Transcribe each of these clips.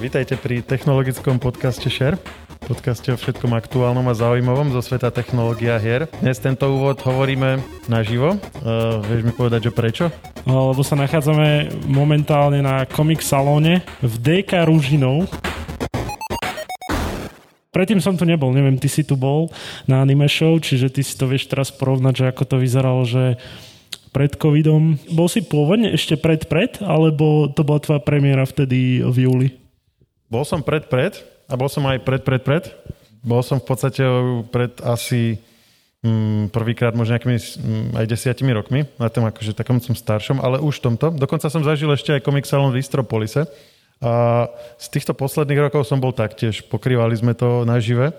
Vítajte pri technologickom podcaste Share, podcaste o všetkom aktuálnom a zaujímavom zo sveta technológia hier. Dnes tento úvod hovoríme naživo. Uh, vieš mi povedať, že prečo? No, lebo sa nachádzame momentálne na komik salóne v DK Ružinov. Predtým som tu nebol, neviem, ty si tu bol na anime show, čiže ty si to vieš teraz porovnať, že ako to vyzeralo, že pred covidom. Bol si pôvodne ešte pred-pred, alebo to bola tvoja premiéra vtedy v júli? Bol som pred-pred a bol som aj pred-pred-pred. Bol som v podstate pred asi mm, prvýkrát možno nejakými mm, aj desiatimi rokmi, na tom akože takom som staršom, ale už tomto. Dokonca som zažil ešte aj Comic Salon v Istropolise. A z týchto posledných rokov som bol taktiež, pokrývali sme to nažive.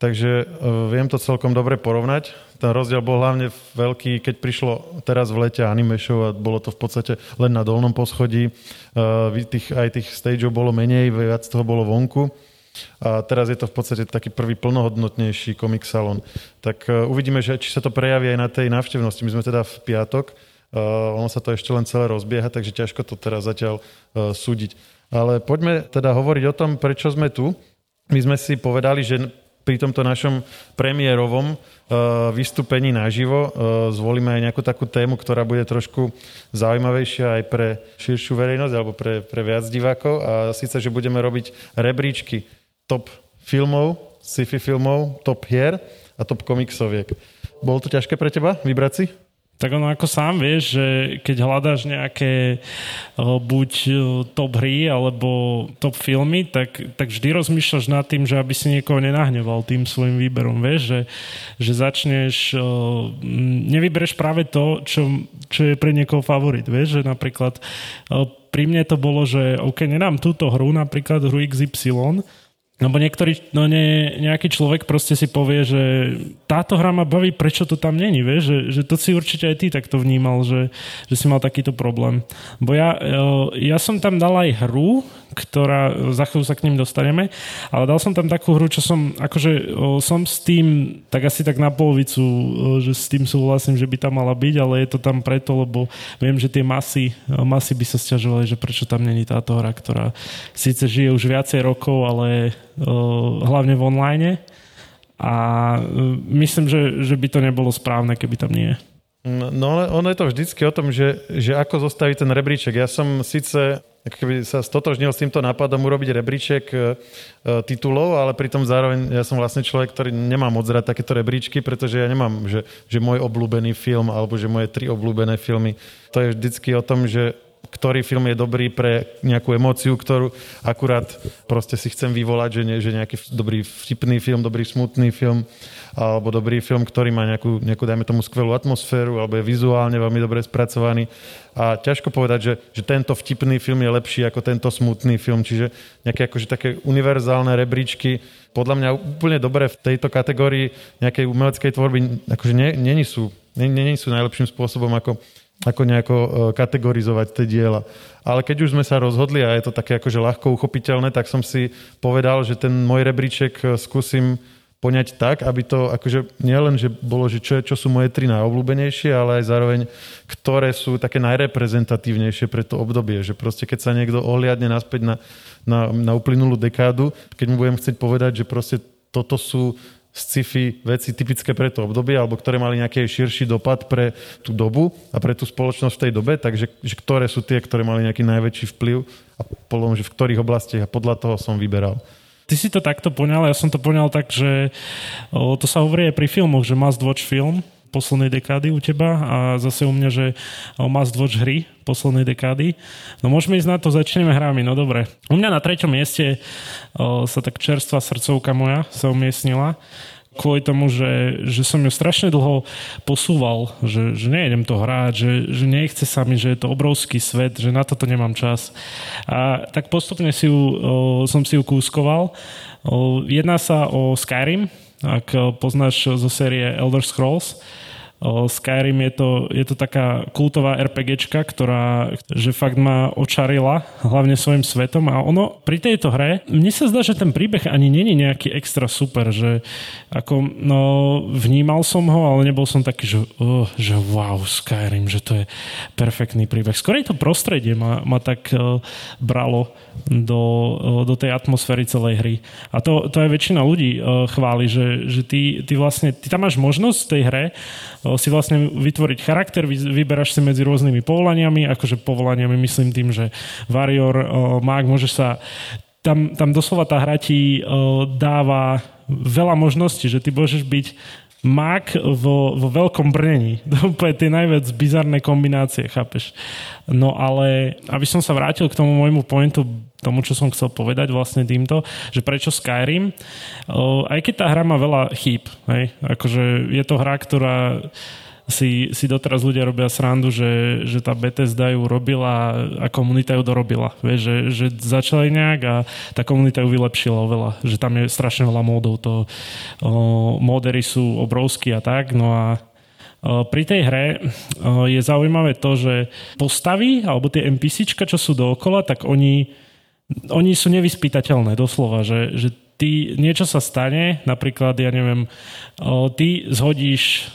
Takže uh, viem to celkom dobre porovnať. Ten rozdiel bol hlavne veľký, keď prišlo teraz v lete anime show a bolo to v podstate len na dolnom poschodí. Uh, tých, aj tých stageov bolo menej, viac toho bolo vonku. A teraz je to v podstate taký prvý plnohodnotnejší komik salon. Tak uh, uvidíme, že, či sa to prejaví aj na tej návštevnosti. My sme teda v piatok, ono sa to ešte len celé rozbieha, takže ťažko to teraz zatiaľ súdiť. Ale poďme teda hovoriť o tom, prečo sme tu. My sme si povedali, že pri tomto našom premiérovom uh, vystúpení naživo uh, zvolíme aj nejakú takú tému, ktorá bude trošku zaujímavejšia aj pre širšiu verejnosť alebo pre, pre viac divákov a síce, že budeme robiť rebríčky top filmov, sci-fi filmov, top hier a top komiksoviek. Bolo to ťažké pre teba vybrať si? Tak ono ako sám vieš, že keď hľadáš nejaké buď top hry alebo top filmy, tak, tak vždy rozmýšľaš nad tým, že aby si niekoho nenahneval tým svojim výberom. Vieš, že, že začneš, nevybereš práve to, čo, čo je pre niekoho favorit. Vieš, že napríklad pri mne to bolo, že OK, nenám túto hru, napríklad hru XY, lebo niektorý, no ne, nejaký človek proste si povie, že táto hra ma baví, prečo to tam není, vieš? Že, že to si určite aj ty takto vnímal, že, že si mal takýto problém. Bo ja, ja som tam dal aj hru, ktorá, za chvíľu sa k ním dostaneme, ale dal som tam takú hru, čo som, akože som s tým tak asi tak na polovicu, že s tým súhlasím, že by tam mala byť, ale je to tam preto, lebo viem, že tie masy, masy by sa stiažovali, že prečo tam není táto hra, ktorá síce žije už viacej rokov, ale hlavne v online a myslím, že, že by to nebolo správne, keby tam nie je. No, ale ono je to vždycky o tom, že, že ako zostaví ten rebríček. Ja som síce keby sa stotožnil s týmto nápadom urobiť rebríček e, e, titulov, ale pritom zároveň ja som vlastne človek, ktorý nemá moc rád takéto rebríčky, pretože ja nemám, že, že môj obľúbený film alebo že moje tri obľúbené filmy. To je vždycky o tom, že ktorý film je dobrý pre nejakú emóciu, ktorú akurát proste si chcem vyvolať, že, ne, že nejaký dobrý vtipný film, dobrý smutný film alebo dobrý film, ktorý má nejakú, nejakú dajme tomu, skvelú atmosféru alebo je vizuálne veľmi dobre spracovaný. A ťažko povedať, že, že tento vtipný film je lepší ako tento smutný film, čiže nejaké akože také univerzálne rebríčky podľa mňa úplne dobre v tejto kategórii nejakej umeleckej tvorby akože není sú, nie, sú najlepším spôsobom, ako ako nejako e, kategorizovať tie diela. Ale keď už sme sa rozhodli a je to také akože ľahko uchopiteľné, tak som si povedal, že ten môj rebríček e, skúsim poňať tak, aby to akože nielen, že bolo, že čo, čo sú moje tri najobľúbenejšie, ale aj zároveň, ktoré sú také najreprezentatívnejšie pre to obdobie. Že proste keď sa niekto ohliadne naspäť na, na, na uplynulú dekádu, keď mu budem chcieť povedať, že proste toto sú sci-fi veci typické pre to obdobie, alebo ktoré mali nejaký širší dopad pre tú dobu a pre tú spoločnosť v tej dobe, takže že ktoré sú tie, ktoré mali nejaký najväčší vplyv a potom, že v ktorých oblastiach a podľa toho som vyberal. Ty si to takto poňal, ja som to poňal tak, že o, to sa hovorí aj pri filmoch, že must watch film, poslednej dekády u teba a zase u mňa, že must watch hry poslednej dekády. No môžeme ísť na to, začneme hrami, no dobre. U mňa na treťom mieste o, sa tak čerstvá srdcovka moja sa umiestnila kvôli tomu, že, že som ju strašne dlho posúval, že, že nejdem to hrať, že, že nechce sa mi, že je to obrovský svet, že na toto nemám čas. A tak postupne si ju, o, som si ju kúskoval. O, jedná sa o Skyrim, ak poznáš zo série Elder Scrolls. Skyrim je to, je to taká kultová RPGčka, ktorá že fakt ma očarila, hlavne svojim svetom a ono pri tejto hre, mne sa zdá, že ten príbeh ani není nejaký extra super, že ako, no, vnímal som ho, ale nebol som taký, že, oh, že wow, Skyrim, že to je perfektný príbeh. Skôr to prostredie ma, ma tak uh, bralo do, uh, do tej atmosféry celej hry. A to, to aj väčšina ľudí uh, chváli, že, že ty, ty vlastne, ty tam máš možnosť v tej hre si vlastne vytvoriť charakter, vyberáš si medzi rôznymi povolaniami, akože povolaniami myslím tým, že Warrior, Mag, môžeš sa tam, tam doslova tá hra ti dáva veľa možností, že ty môžeš byť mak vo, vo veľkom brnení. To úplne tie najviac bizarné kombinácie, chápeš? No ale, aby som sa vrátil k tomu môjmu pointu, tomu, čo som chcel povedať vlastne týmto, že prečo Skyrim, aj keď tá hra má veľa chýb, hej? akože je to hra, ktorá si, si doteraz ľudia robia srandu, že, že tá Bethesda ju robila a komunita ju dorobila. Vieš, že, že začali nejak a tá komunita ju vylepšila oveľa. Že tam je strašne veľa módov. To, o, módery sú obrovskí a tak. No a pri tej hre je zaujímavé to, že postavy alebo tie NPCčka, čo sú dookola, tak oni, oni sú nevyspytateľné doslova, že, že ty, niečo sa stane, napríklad, ja neviem, ty zhodíš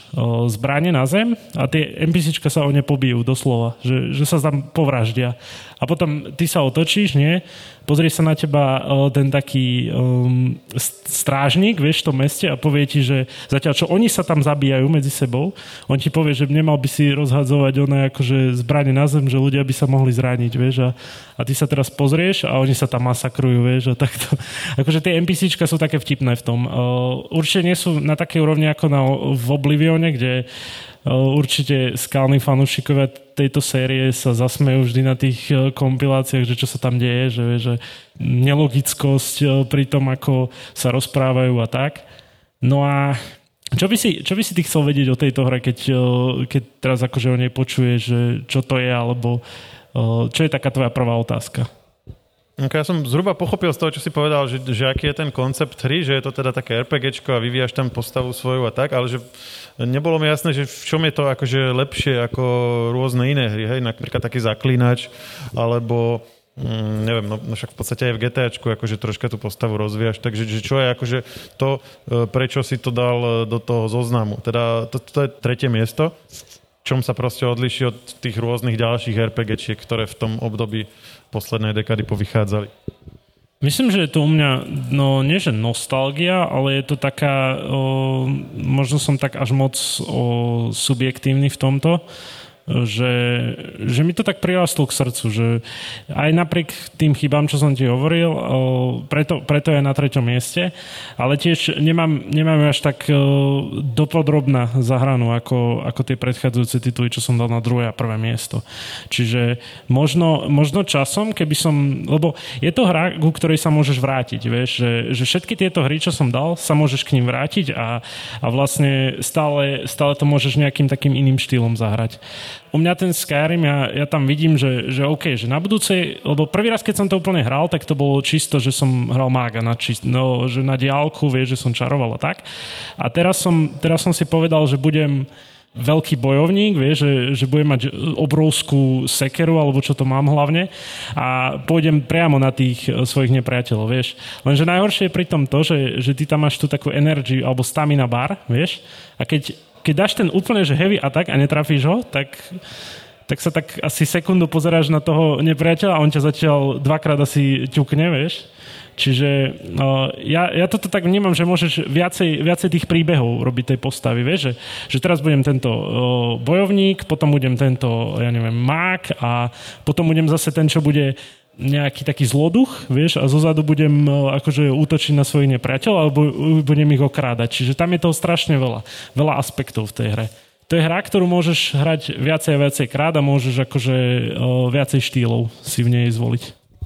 zbranie na zem a tie NPCčka sa o ne pobijú doslova, že, že sa tam povraždia. A potom ty sa otočíš, nie? pozrie sa na teba ten taký um, strážnik, vieš, v tom meste a povie ti, že zatiaľ čo oni sa tam zabíjajú medzi sebou, on ti povie, že nemal by si rozhadzovať oné akože zbranie na zem, že ľudia by sa mohli zraniť, vieš, a, a ty sa teraz pozrieš a oni sa tam masakrujú, vieš, a takto. Akože tie NPCčka sú také vtipné v tom. Uh, určite nie sú na takej úrovni ako na, v Oblivione, kde Určite skalní fanúšikovia tejto série sa zasmejú vždy na tých kompiláciách, že čo sa tam deje, že, že nelogickosť pri tom, ako sa rozprávajú a tak. No a čo by, si, čo by si ty chcel vedieť o tejto hre, keď, keď teraz akože o nej počuješ, že čo to je, alebo čo je taká tvoja prvá otázka? Ja som zhruba pochopil z toho, čo si povedal, že, že aký je ten koncept hry, že je to teda také RPGčko a vyvíjaš tam postavu svoju a tak, ale že nebolo mi jasné, že v čom je to akože lepšie ako rôzne iné hry, hej, napríklad taký zaklínač, alebo Mm, neviem, no, no však v podstate aj v GTAčku akože troška tú postavu rozvíjaš, takže že čo je akože to, e, prečo si to dal e, do toho zoznamu. Teda to, to je tretie miesto, v čom sa proste odliší od tých rôznych ďalších RPGčiek, ktoré v tom období poslednej dekady povychádzali. Myslím, že je to u mňa, no nie že nostalgia, ale je to taká, o, možno som tak až moc o, subjektívny v tomto, že, že mi to tak prirastlo k srdcu, že aj napriek tým chybám, čo som ti hovoril, preto, preto je na treťom mieste, ale tiež nemám, nemám až tak dopodrobná zahranu ako, ako tie predchádzajúce tituly, čo som dal na druhé a prvé miesto. Čiže možno, možno časom, keby som, lebo je to hra, ku ktorej sa môžeš vrátiť, vieš, že, že všetky tieto hry, čo som dal, sa môžeš k ním vrátiť a, a vlastne stále, stále to môžeš nejakým takým iným štýlom zahrať u mňa ten Skyrim, ja, ja tam vidím, že, že OK, že na budúcej, lebo prvý raz, keď som to úplne hral, tak to bolo čisto, že som hral mága na, čist, no, že na diálku, vieš, že som čaroval a tak. A teraz som, teraz som si povedal, že budem veľký bojovník, vieš, že, že budem mať obrovskú sekeru, alebo čo to mám hlavne a pôjdem priamo na tých e, svojich nepriateľov, vieš. Lenže najhoršie je pri tom to, že, že ty tam máš tú takú energy alebo stamina bar, vieš, a keď keď dáš ten úplne že heavy atak a netrafíš ho, tak, tak sa tak asi sekundu pozeráš na toho nepriateľa a on ťa zatiaľ dvakrát asi ťukne, vieš. Čiže no, ja, ja toto tak vnímam, že môžeš viacej, viacej tých príbehov robiť tej postavy, vieš, že, že teraz budem tento o, bojovník, potom budem tento, ja neviem, mák a potom budem zase ten, čo bude nejaký taký zloduch, vieš, a zozadu budem e, akože útočiť na svojich nepriateľov alebo budem ich okrádať. Čiže tam je toho strašne veľa. Veľa aspektov v tej hre. To je hra, ktorú môžeš hrať viacej a viacej krát a môžeš akože o, e, viacej štýlov si v nej zvoliť.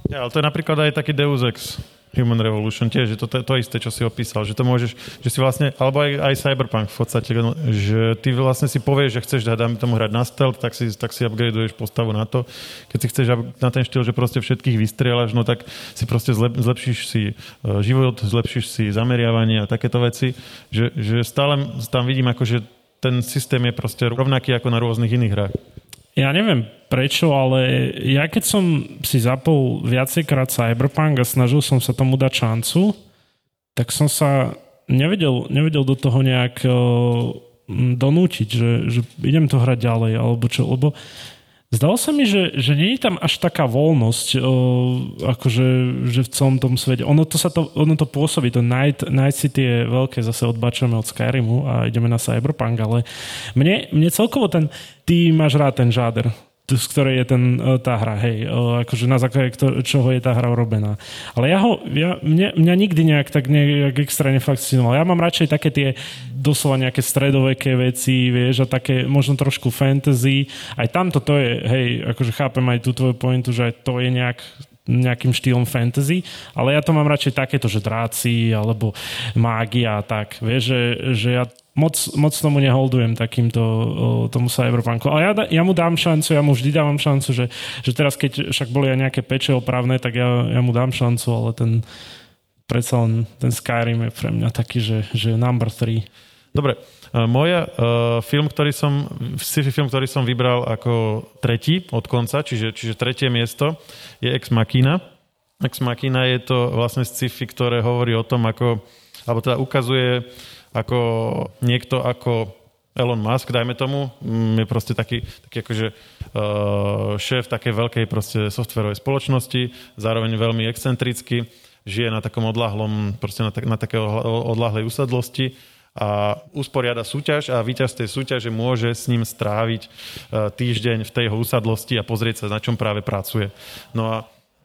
Ja, ale to je napríklad aj taký Deus Ex. Human Revolution tiež, že to, to, to isté, čo si opísal, že to môžeš, že si vlastne, alebo aj, aj Cyberpunk v podstate, že ty vlastne si povieš, že chceš dať tomu hrať na stealth, tak si, tak si upgradeuješ postavu na to. Keď si chceš na ten štýl, že proste všetkých vystrieľaš, no tak si proste zlep, zlepšíš si e, život, zlepšíš si zameriavanie a takéto veci, že, že stále tam vidím akože ten systém je proste rovnaký ako na rôznych iných hrách. Ja neviem prečo, ale ja keď som si zapol viacejkrát Cyberpunk a snažil som sa tomu dať šancu, tak som sa nevedel, nevedel do toho nejak uh, donútiť, že, že idem to hrať ďalej, alebo čo, lebo Zdalo sa mi, že, že nie je tam až taká voľnosť, o, akože že v celom tom svete. Ono to, sa to, ono to pôsobí, to Night, Night City je veľké, zase odbačujeme od Skyrimu a ideme na Cyberpunk, ale mne, mne celkovo ten, ty máš rád ten žáder, z ktorej je ten, e, tá hra, hej, e, akože na základe čoho je tá hra urobená. Ale ja ho, ja, mňa, mňa nikdy nejak tak nejak extra nefascinoval. Ja mám radšej také tie doslova nejaké stredoveké veci, vieš, a také možno trošku fantasy. Aj tamto to je, hej, akože chápem aj tú tvoju pointu, že aj to je nejak nejakým štýlom fantasy, ale ja to mám radšej takéto, že dráci alebo mágia a tak. Vieš, že, že ja moc, moc tomu neholdujem takýmto tomu cyberpunku. Ale ja, ja mu dám šancu, ja mu vždy dávam šancu, že, že teraz keď však boli aj nejaké peče opravné, tak ja, ja mu dám šancu, ale ten predsa len ten Skyrim je pre mňa taký, že, že number 3. Dobre, moja uh, film, ktorý som, sci-fi film, ktorý som vybral ako tretí od konca, čiže, čiže tretie miesto, je Ex Machina. Ex Machina je to vlastne sci-fi, ktoré hovorí o tom, ako, alebo teda ukazuje ako niekto ako Elon Musk, dajme tomu, mm, je proste taký, taký akože uh, šéf takej veľkej proste softverovej spoločnosti, zároveň veľmi excentrický, žije na takom odlahlom, proste na, tak, na takej odlahlej usadlosti a usporiada súťaž a víťaz tej súťaže môže s ním stráviť uh, týždeň v tej usadlosti a pozrieť sa, na čom práve pracuje. No a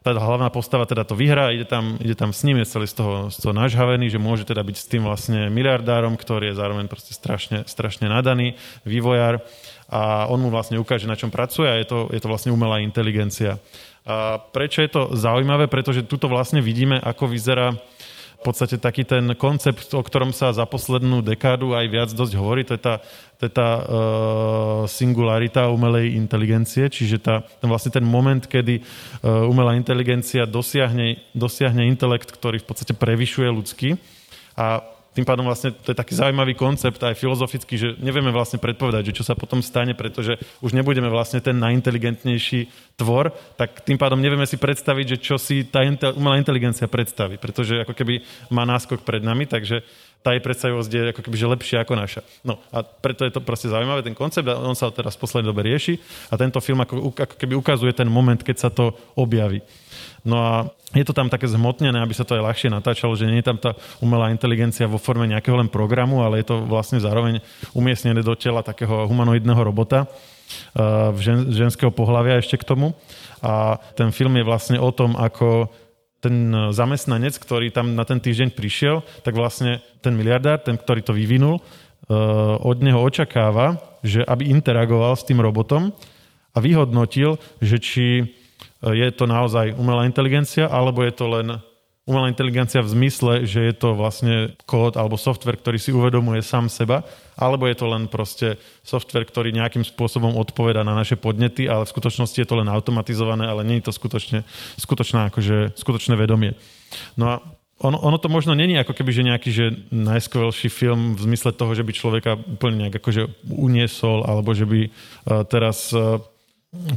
tá hlavná postava teda to vyhrá, ide tam, ide tam s ním, je celý z toho, z toho nažhavený, že môže teda byť s tým vlastne miliardárom, ktorý je zároveň proste strašne, strašne nadaný, vývojár a on mu vlastne ukáže, na čom pracuje a je to, je to vlastne umelá inteligencia. A prečo je to zaujímavé? Pretože tuto vlastne vidíme, ako vyzerá podstate taký ten koncept, o ktorom sa za poslednú dekádu aj viac dosť hovorí, to je tá, to je tá uh, singularita umelej inteligencie, čiže tá, ten vlastne ten moment, kedy uh, umelá inteligencia dosiahne, dosiahne intelekt, ktorý v podstate prevyšuje ľudský. A tým pádom vlastne to je taký zaujímavý koncept aj filozofický, že nevieme vlastne predpovedať, že čo sa potom stane, pretože už nebudeme vlastne ten najinteligentnejší tvor, tak tým pádom nevieme si predstaviť, že čo si tá umelá inteligencia predstaví, pretože ako keby má náskok pred nami, takže tá jej predstavivosť je ako keby že lepšia ako naša. No a preto je to proste zaujímavé, ten koncept, a on sa teraz v poslednej dobe rieši a tento film ako, ako keby ukazuje ten moment, keď sa to objaví. No a je to tam také zhmotnené, aby sa to aj ľahšie natáčalo, že nie je tam tá umelá inteligencia vo forme nejakého len programu, ale je to vlastne zároveň umiestnené do tela takého humanoidného robota uh, žen, ženského pohľavia ešte k tomu. A ten film je vlastne o tom, ako ten zamestnanec, ktorý tam na ten týždeň prišiel, tak vlastne ten miliardár, ten, ktorý to vyvinul, uh, od neho očakáva, že aby interagoval s tým robotom a vyhodnotil, že či je to naozaj umelá inteligencia, alebo je to len umelá inteligencia v zmysle, že je to vlastne kód alebo software, ktorý si uvedomuje sám seba, alebo je to len proste software, ktorý nejakým spôsobom odpoveda na naše podnety, ale v skutočnosti je to len automatizované, ale nie je to skutočne, skutočná, akože, skutočné vedomie. No a ono, ono to možno není ako keby, že nejaký že najskvelší film v zmysle toho, že by človeka úplne nejak akože uniesol, alebo že by uh, teraz uh,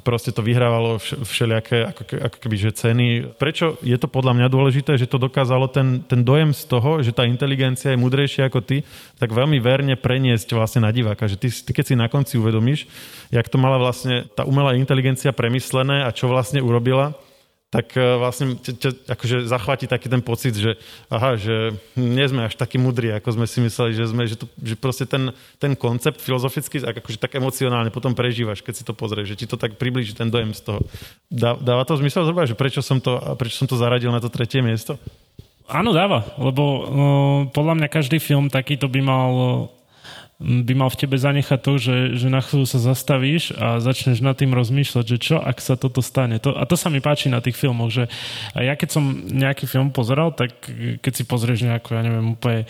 proste to vyhrávalo všelijaké ako, ako keby, že ceny. Prečo je to podľa mňa dôležité, že to dokázalo ten, ten dojem z toho, že tá inteligencia je mudrejšia ako ty, tak veľmi verne preniesť vlastne na diváka. Že ty, ty keď si na konci uvedomíš, jak to mala vlastne tá umelá inteligencia premyslené a čo vlastne urobila, tak e, vlastne ťa akože zachváti taký ten pocit, že aha, že nie sme až takí mudrí, ako sme si mysleli, že sme, že, to, že proste ten, ten koncept filozofický, akože tak emocionálne potom prežívaš, keď si to pozrieš, že ti to tak približí ten dojem z toho. Dá, dáva to zmysel zhruba, že prečo som, to, prečo som to zaradil na to tretie miesto? Áno, dáva, lebo no, podľa mňa každý film takýto by mal by mal v tebe zanechať to, že, že na chvíľu sa zastavíš a začneš nad tým rozmýšľať, že čo, ak sa toto stane. To, a to sa mi páči na tých filmoch, že ja keď som nejaký film pozeral, tak keď si pozrieš nejakú, ja neviem, úplne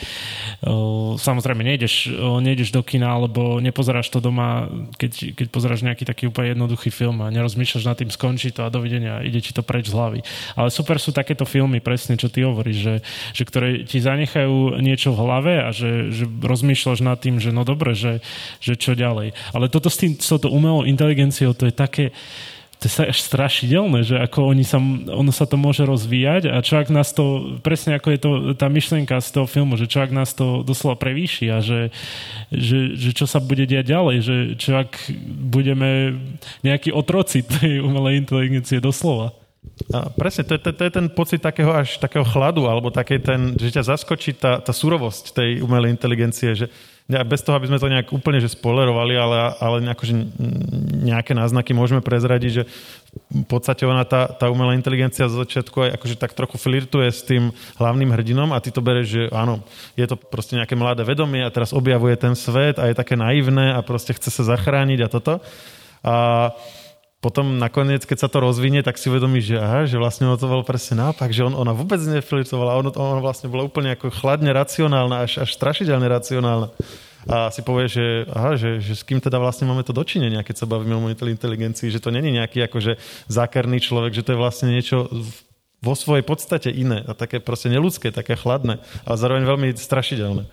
o, samozrejme nejdeš, o, nejdeš do kina, alebo nepozeráš to doma, keď, keď pozeráš nejaký taký úplne jednoduchý film a nerozmýšľaš nad tým, skončí to a dovidenia, ide ti to preč z hlavy. Ale super sú takéto filmy, presne čo ty hovoríš, že, že ktoré ti zanechajú niečo v hlave a že, že rozmýšľaš nad tým, že no dobre, že, že čo ďalej. Ale toto s tým, s touto umelou inteligenciou, to je také, to je až strašidelné, že ako oni sa, ono sa to môže rozvíjať a čo ak nás to, presne ako je to tá myšlienka z toho filmu, že čo ak nás to doslova prevýši a že, že, že čo sa bude diať ďalej, že čo ak budeme nejakí otroci tej umelej inteligencie doslova. A presne, to je, to, to je ten pocit takého až takého chladu, alebo takej ten, že ťa zaskočí tá, tá surovosť tej umelej inteligencie, že bez toho, aby sme to nejak úplne že spoilerovali, ale, ale akože nejaké náznaky môžeme prezradiť, že v podstate ona, tá, tá umelá inteligencia z začiatku aj akože tak trochu flirtuje s tým hlavným hrdinom a ty to bereš, že áno, je to proste nejaké mladé vedomie a teraz objavuje ten svet a je také naivné a proste chce sa zachrániť a toto. A potom nakoniec, keď sa to rozvinie, tak si uvedomí, že aha, že vlastne ono to bolo presne naopak, že on, ona vôbec neflirtovala, ono, ono vlastne bolo úplne ako chladne racionálna, až, až strašidelne racionálna. A si povie, že, aha, že, že s kým teda vlastne máme to dočinenia, keď sa bavíme o inteligencii, že to není nejaký akože zákerný človek, že to je vlastne niečo vo svojej podstate iné a také proste neludské, také chladné, ale zároveň veľmi strašidelné.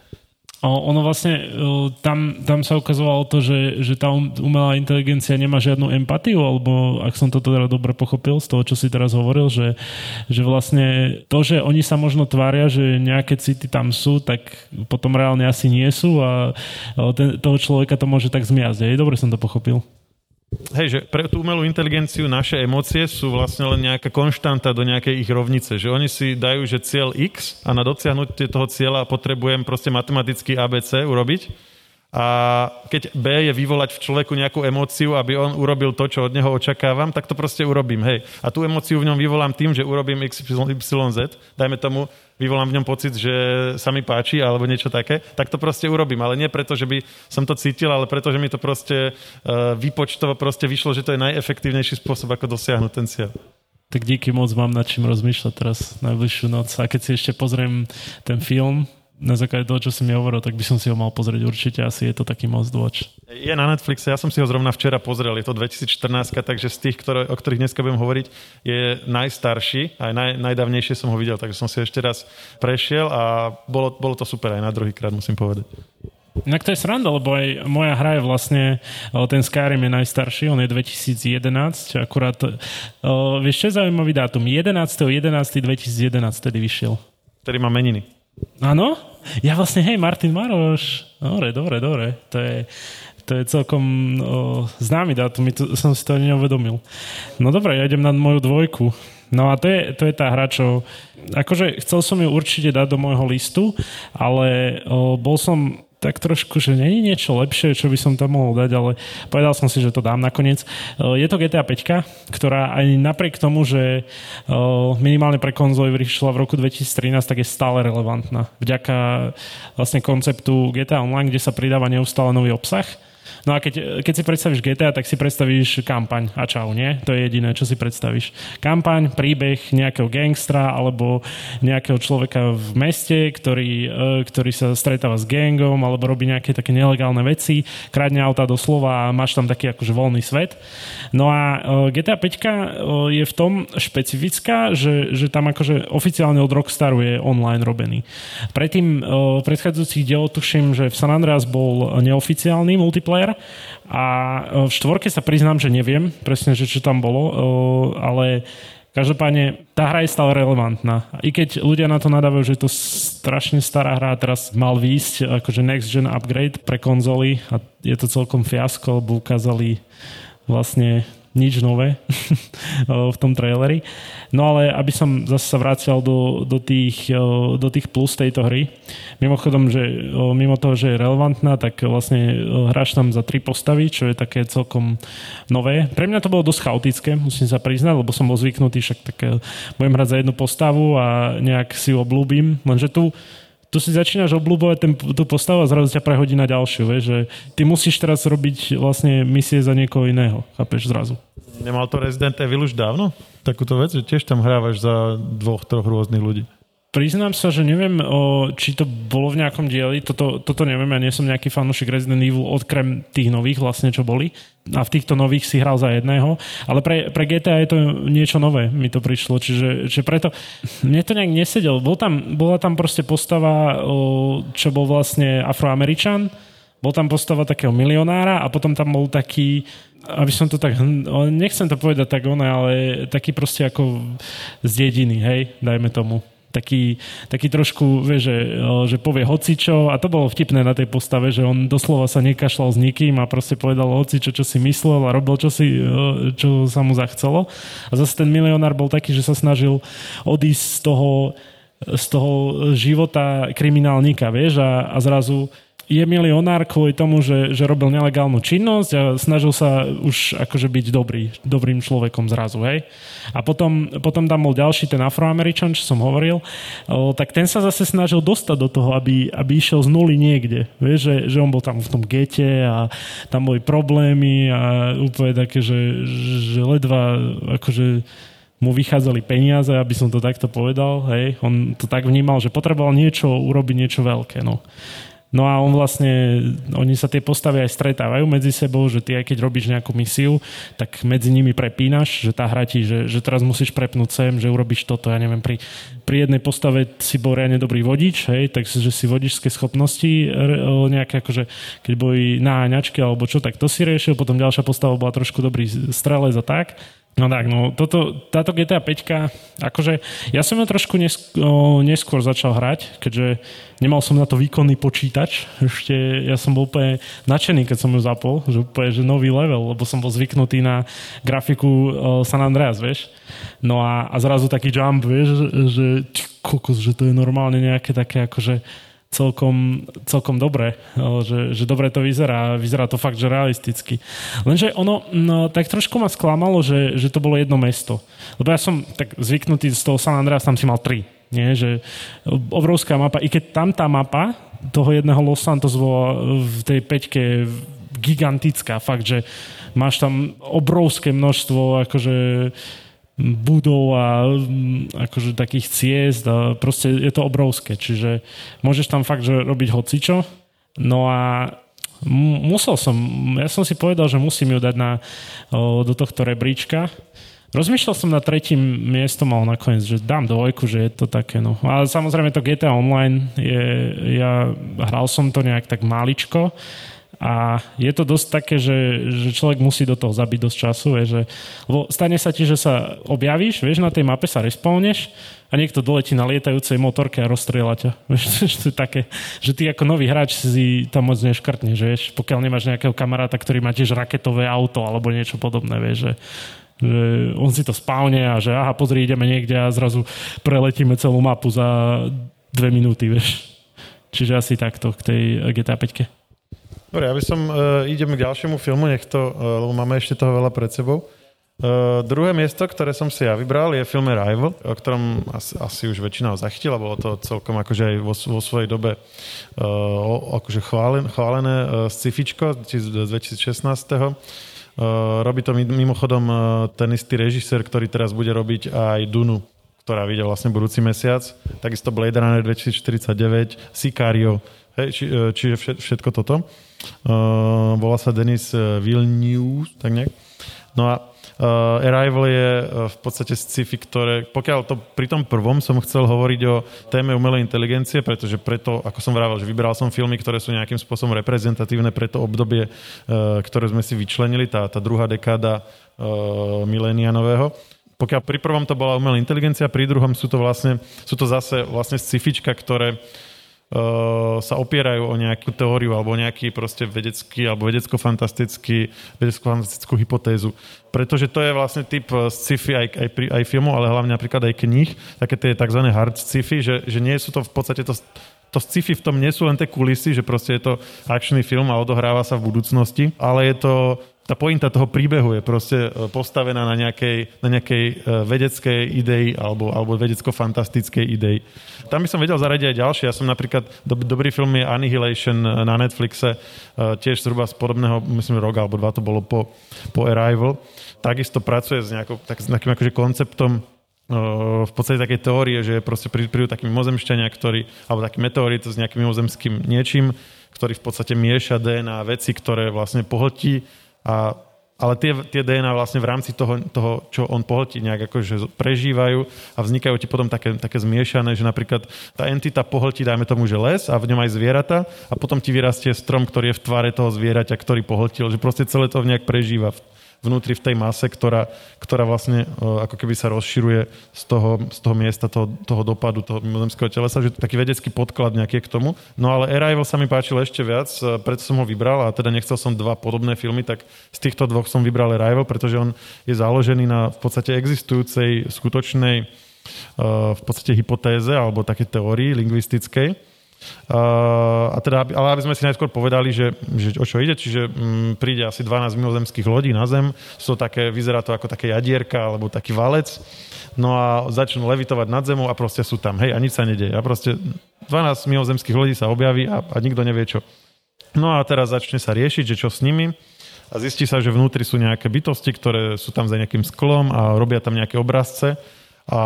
Ono vlastne, tam, tam sa ukazovalo to, že, že tá um, umelá inteligencia nemá žiadnu empatiu, alebo ak som to teda dobre pochopil z toho, čo si teraz hovoril, že, že vlastne to, že oni sa možno tvária, že nejaké city tam sú, tak potom reálne asi nie sú a ten, toho človeka to môže tak zmiasť. Dobre som to pochopil. Hej, že pre tú umelú inteligenciu naše emócie sú vlastne len nejaká konštanta do nejakej ich rovnice. Že oni si dajú, že cieľ X a na dosiahnutie toho cieľa potrebujem proste matematický ABC urobiť a keď B je vyvolať v človeku nejakú emóciu, aby on urobil to, čo od neho očakávam, tak to proste urobím. Hej. A tú emóciu v ňom vyvolám tým, že urobím XYZ, dajme tomu, vyvolám v ňom pocit, že sa mi páči alebo niečo také, tak to proste urobím. Ale nie preto, že by som to cítil, ale preto, že mi to proste uh, výpočtovo proste vyšlo, že to je najefektívnejší spôsob, ako dosiahnuť ten cieľ. Tak díky moc mám nad čím rozmýšľať teraz najbližšiu noc. A keď si ešte pozriem ten film, na základe toho, čo som mi hovoril, tak by som si ho mal pozrieť určite. Asi je to taký most watch. Je na Netflixe, ja som si ho zrovna včera pozrel. Je to 2014, takže z tých, ktoré, o ktorých dneska budem hovoriť, je najstarší. Aj naj, najdavnejšie som ho videl, takže som si ešte raz prešiel a bolo, bolo to super aj na druhý krát, musím povedať. Inak to je sranda, lebo aj moja hra je vlastne, ten Skyrim je najstarší, on je 2011, akurát, vieš čo je zaujímavý dátum? 11.11.2011 tedy vyšiel. Ktorý má meniny. Áno? Ja vlastne, hej, Martin Maroš. Dobre, dobre, dobre. To je, to je celkom o, známy dátum, to, som si to ani neuvedomil. No dobre, ja idem na moju dvojku. No a to je, to je tá hra, čo... Akože chcel som ju určite dať do môjho listu, ale o, bol som tak trošku, že není niečo lepšie, čo by som tam mohol dať, ale povedal som si, že to dám nakoniec. Eh, je to GTA 5, ktorá aj napriek tomu, že eh, minimálne pre konzoly vyšla v roku 2013, tak je stále relevantná. Vďaka vlastne konceptu GTA Online, kde sa pridáva neustále nový obsah No a keď, keď si predstavíš GTA, tak si predstavíš kampaň a čau, nie? To je jediné, čo si predstavíš. Kampaň, príbeh nejakého gangstra alebo nejakého človeka v meste, ktorý, e, ktorý sa stretáva s gangom alebo robí nejaké také nelegálne veci, kradne auta doslova a máš tam taký akože voľný svet. No a e, GTA 5 e, je v tom špecifická, že, že tam akože oficiálne od Rockstaru je online robený. Predtým predchádzajúcich dielov tuším, že v San Andreas bol neoficiálny multiplayer a e, v štvorke sa priznám, že neviem presne, že čo tam bolo, e, ale Každopádne, tá hra je stále relevantná. I keď ľudia na to nadávajú, že je to strašne stará hra, teraz mal výjsť akože next gen upgrade pre konzoly a je to celkom fiasko, lebo ukázali vlastne nič nové v tom traileri. No ale aby som zase sa vracial do, do, tých, do tých plus tejto hry, mimochodom, že mimo toho, že je relevantná, tak vlastne hráš tam za tri postavy, čo je také celkom nové. Pre mňa to bolo dosť chaotické, musím sa priznať, lebo som bol zvyknutý, však tak budem hrať za jednu postavu a nejak si ju oblúbim, lenže tu tu si začínaš obľúbovať ten, tú postavu a zrazu ťa prehodí na ďalšiu, vieš, že ty musíš teraz robiť vlastne misie za niekoho iného, chápeš zrazu. Nemal to Resident Evil už dávno? Takúto vec, že tiež tam hrávaš za dvoch, troch rôznych ľudí. Priznám sa, že neviem, či to bolo v nejakom dieli, toto, toto neviem, ja nie som nejaký fanúšik Resident Evil, odkrem tých nových vlastne, čo boli. A v týchto nových si hral za jedného. Ale pre, pre GTA je to niečo nové, mi to prišlo. Čiže že preto mne to nejak nesedel. Bol tam, bola tam proste postava, čo bol vlastne afroameričan, bol tam postava takého milionára a potom tam bol taký aby som to tak, nechcem to povedať tak one, ale taký proste ako z dediny, hej, dajme tomu taký, taký trošku, vie, že, že povie hocičo a to bolo vtipné na tej postave, že on doslova sa nekašľal s nikým a proste povedal hocičo, čo si myslel a robil, čo, si, čo sa mu zachcelo. A zase ten milionár bol taký, že sa snažil odísť z toho, z toho života kriminálnika, vieš, a, a zrazu je milionár kvôli tomu, že, že robil nelegálnu činnosť a snažil sa už akože byť dobrý, dobrým človekom zrazu, hej. A potom, potom tam bol ďalší, ten afroameričan, čo som hovoril, o, tak ten sa zase snažil dostať do toho, aby, aby išiel z nuly niekde. Vieš, že, že on bol tam v tom gete a tam boli problémy a úplne také, že, že ledva akože mu vychádzali peniaze, aby som to takto povedal, hej, on to tak vnímal, že potreboval niečo, urobiť niečo veľké, no. No a on vlastne, oni sa tie postavy aj stretávajú medzi sebou, že ty aj keď robíš nejakú misiu, tak medzi nimi prepínaš, že tá hra ti, že, že teraz musíš prepnúť sem, že urobíš toto, ja neviem, pri, pri jednej postave si bol riadne dobrý vodič, hej, takže si vodičské schopnosti nejaké akože, keď boli náňačky alebo čo, tak to si riešil, potom ďalšia postava bola trošku dobrý strelec a tak. No tak, no toto, táto GTA 5, akože ja som ju trošku neskôr, neskôr začal hrať, keďže nemal som na to výkonný počítač. Ešte ja som bol úplne nadšený, keď som ju zapol, že úplne že nový level, lebo som bol zvyknutý na grafiku San Andreas, vieš. No a, a zrazu taký jump, vieš, že kokos, že to je normálne nejaké také akože celkom, celkom dobre, že, že dobre to vyzerá. Vyzerá to fakt, že realisticky. Lenže ono no, tak trošku ma sklamalo, že, že to bolo jedno mesto. Lebo ja som tak zvyknutý z toho San Andreas, tam si mal tri. Nie? Že obrovská mapa, i keď tam tá mapa toho jedného Los Santos bola v tej peťke gigantická, fakt, že máš tam obrovské množstvo akože budov a mm, akože takých ciest a proste je to obrovské, čiže môžeš tam fakt, že robiť hocičo. No a musel som, ja som si povedal, že musím ju dať na, do tohto rebríčka. Rozmýšľal som na tretím miestom, ale nakoniec, že dám dvojku, že je to také, no. A samozrejme to GTA Online, je, ja hral som to nejak tak maličko, a je to dosť také, že, že človek musí do toho zabiť dosť času, vie, že, lebo stane sa ti, že sa objavíš, vieš, na tej mape sa respawneš a niekto doletí na lietajúcej motorke a rozstrieľa ťa. Vieš, to je také, že ty ako nový hráč si tam moc neškrtneš, vieš, pokiaľ nemáš nejakého kamaráta, ktorý má tiež raketové auto alebo niečo podobné, vieš, že, že on si to spávne a že aha, pozri, ideme niekde a zrazu preletíme celú mapu za dve minúty, vieš. Čiže asi takto k tej GTA 5. Dobre, ja by som, uh, ideme k ďalšiemu filmu, nech to, uh, lebo máme ešte toho veľa pred sebou. Uh, druhé miesto, ktoré som si ja vybral, je film Arrival, o ktorom asi, asi už väčšina ho zachytila, bolo to celkom akože aj vo, vo svojej dobe uh, akože chválen, chválené uh, scifičko z 2016. Uh, robí to mimochodom uh, ten istý režisér, ktorý teraz bude robiť aj Dunu, ktorá vyjde vlastne budúci mesiac. Takisto Blade Runner 2049, Sicario, hej, či, čiže všetko toto. Uh, volá sa Denis eh, Vilnius, tak nejak. No a uh, Arrival je uh, v podstate sci-fi, ktoré, pokiaľ to pri tom prvom som chcel hovoriť o téme umelej inteligencie, pretože preto, ako som vravel, že vybral som filmy, ktoré sú nejakým spôsobom reprezentatívne pre to obdobie, uh, ktoré sme si vyčlenili, tá, tá druhá dekáda uh, milénia nového. Pokiaľ pri prvom to bola umelá inteligencia, pri druhom sú to vlastne, sú to zase vlastne sci-fička, ktoré uh, sa opierajú o nejakú teóriu alebo nejaký proste vedecký alebo vedecko-fantastický, vedecko-fantastickú hypotézu. Pretože to je vlastne typ eh, sci-fi aj, aj, aj filmov, ale hlavne napríklad aj kníh, také tie tzv. hard sci-fi, že, že nie sú to v podstate to, to sci-fi v tom nie sú len tie kulisy, že proste je to akčný film a odohráva sa v budúcnosti, ale je to tá pointa toho príbehu je proste e, postavená na nejakej, na nejakej e, vedeckej idei alebo, alebo vedecko-fantastickej idei. Tam by som vedel zaradiť aj ďalšie. Ja som napríklad, do, dobrý film je Annihilation e, na Netflixe, tiež zhruba z podobného, myslím, rok alebo dva to bolo po, po Arrival. Takisto pracuje s, nejakou, tak, s nejakým akože konceptom v podstate takej teórie, že proste prídu takí mimozemšťania, ktorí, alebo taký meteorit s nejakým mimozemským niečím, ktorý v podstate mieša DNA veci, ktoré vlastne pohltí a ale tie, tie DNA vlastne v rámci toho, toho, čo on pohltí, nejak akože prežívajú a vznikajú ti potom také, také zmiešané, že napríklad tá entita pohltí, dajme tomu, že les a v ňom aj zvieratá a potom ti vyrastie strom, ktorý je v tvare toho zvieraťa, ktorý pohltil, že proste celé to nejak prežíva vnútri v tej mase, ktorá, ktorá vlastne ako keby sa rozširuje z toho, z toho miesta, toho, toho dopadu toho mimozemského telesa, že taký vedecký podklad nejaký k tomu. No ale Arrival sa mi páčil ešte viac, preto som ho vybral a teda nechcel som dva podobné filmy, tak z týchto dvoch som vybral Arrival, pretože on je založený na v podstate existujúcej skutočnej v podstate hypotéze alebo také teórii lingvistickej, Uh, a teda, ale aby sme si najskôr povedali, že, že o čo ide, čiže um, príde asi 12 mimozemských lodí na Zem, sú také, vyzerá to ako také jadierka alebo taký valec, no a začnú levitovať nad zemou a proste sú tam, hej, a nič sa nedieje. A proste 12 mimozemských lodí sa objaví a, a nikto nevie čo. No a teraz začne sa riešiť, že čo s nimi. A zistí sa, že vnútri sú nejaké bytosti, ktoré sú tam za nejakým sklom a robia tam nejaké obrazce a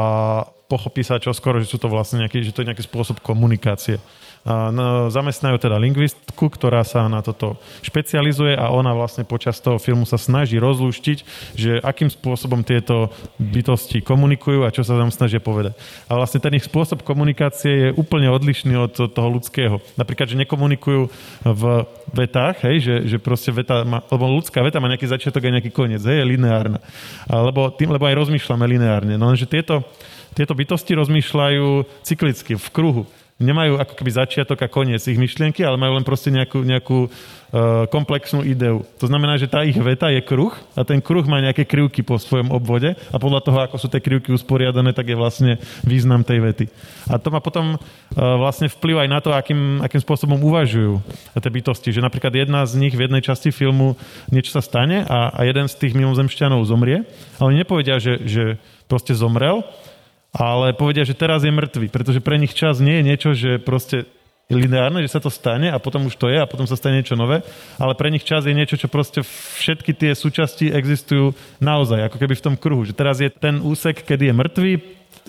pochopí sa čo skoro, že sú to vlastne nejaký, že to je nejaký spôsob komunikácie. No, zamestnajú teda lingvistku, ktorá sa na toto špecializuje a ona vlastne počas toho filmu sa snaží rozlúštiť, že akým spôsobom tieto bytosti komunikujú a čo sa tam snažia povedať. A vlastne ten ich spôsob komunikácie je úplne odlišný od toho ľudského. Napríklad, že nekomunikujú v vetách, hej, že, že proste veta má, lebo ľudská veta má nejaký začiatok a nejaký koniec, hej, je lineárna. Lebo, tým, lebo aj rozmýšľame lineárne. No lenže tieto, tieto bytosti rozmýšľajú cyklicky, v kruhu nemajú ako keby začiatok a koniec ich myšlienky, ale majú len proste nejakú, nejakú uh, komplexnú ideu. To znamená, že tá ich veta je kruh a ten kruh má nejaké krivky po svojom obvode a podľa toho, ako sú tie krivky usporiadané, tak je vlastne význam tej vety. A to má potom uh, vlastne vplyv aj na to, akým, akým spôsobom uvažujú tie bytosti. Že napríklad jedna z nich v jednej časti filmu niečo sa stane a, a jeden z tých mimozemšťanov zomrie a oni nepovedia, že, že proste zomrel, ale povedia, že teraz je mŕtvy, pretože pre nich čas nie je niečo, že proste lineárne, že sa to stane a potom už to je a potom sa stane niečo nové, ale pre nich čas je niečo, čo proste všetky tie súčasti existujú naozaj, ako keby v tom kruhu. Že teraz je ten úsek, kedy je mŕtvy,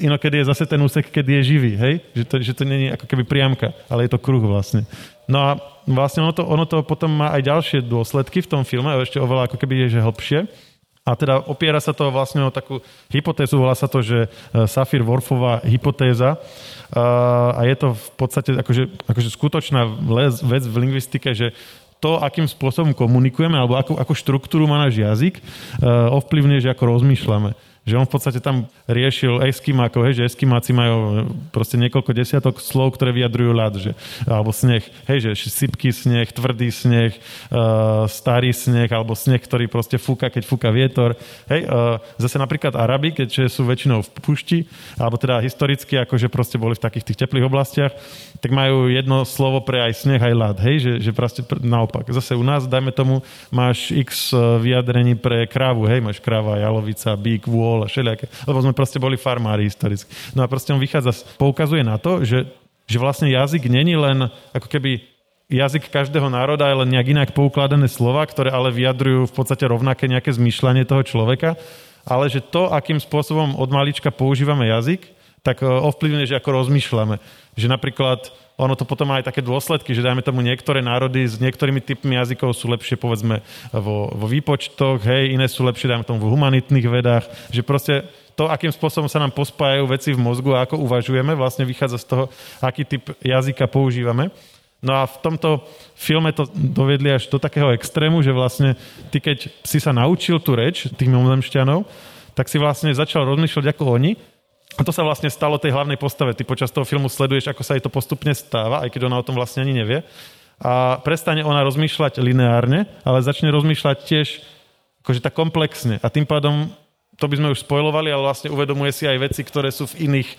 inokedy je zase ten úsek, kedy je živý, hej? Že to, že to je ako keby priamka, ale je to kruh vlastne. No a vlastne ono to, ono to potom má aj ďalšie dôsledky v tom filme, ešte oveľa ako keby je že hlbšie a teda opiera sa to vlastne o takú hypotézu, volá sa to, že e, Safir-Worfová hypotéza. E, a je to v podstate akože, akože skutočná vec v lingvistike, že to, akým spôsobom komunikujeme, alebo akú, akú štruktúru má náš jazyk, e, ovplyvňuje, že ako rozmýšľame že on v podstate tam riešil eskimákov, hej, že eskimáci majú proste niekoľko desiatok slov, ktoré vyjadrujú ľad, že, alebo sneh, hej, že sypky sneh, tvrdý sneh, uh, starý sneh, alebo sneh, ktorý proste fúka, keď fúka vietor. Hej, uh, zase napríklad Arabi, keďže sú väčšinou v pušti, alebo teda historicky, akože proste boli v takých tých teplých oblastiach, tak majú jedno slovo pre aj sneh, aj ľad, hej, že, že proste naopak. Zase u nás, dajme tomu, máš x e, vyjadrení pre krávu, hej, máš kráva, jalovica, bík, vôľ, bol a všelijaké. Lebo sme proste boli farmári historicky. No a proste on vychádza, poukazuje na to, že, že vlastne jazyk není len ako keby jazyk každého národa je len nejak inak poukladané slova, ktoré ale vyjadrujú v podstate rovnaké nejaké zmýšľanie toho človeka, ale že to, akým spôsobom od malička používame jazyk, tak e, ovplyvňuje, že ako rozmýšľame. Že napríklad ono to potom má aj také dôsledky, že dajme tomu niektoré národy s niektorými typmi jazykov sú lepšie povedzme vo, vo výpočtoch, hej, iné sú lepšie dajme tomu v humanitných vedách, že proste to, akým spôsobom sa nám pospájajú veci v mozgu a ako uvažujeme, vlastne vychádza z toho, aký typ jazyka používame. No a v tomto filme to dovedli až do takého extrému, že vlastne ty, keď si sa naučil tú reč tých mimozemšťanov, tak si vlastne začal rozmýšľať ako oni a to sa vlastne stalo tej hlavnej postave. Ty počas toho filmu sleduješ, ako sa jej to postupne stáva, aj keď ona o tom vlastne ani nevie. A prestane ona rozmýšľať lineárne, ale začne rozmýšľať tiež akože tak komplexne. A tým pádom, to by sme už spojovali, ale vlastne uvedomuje si aj veci, ktoré sú v iných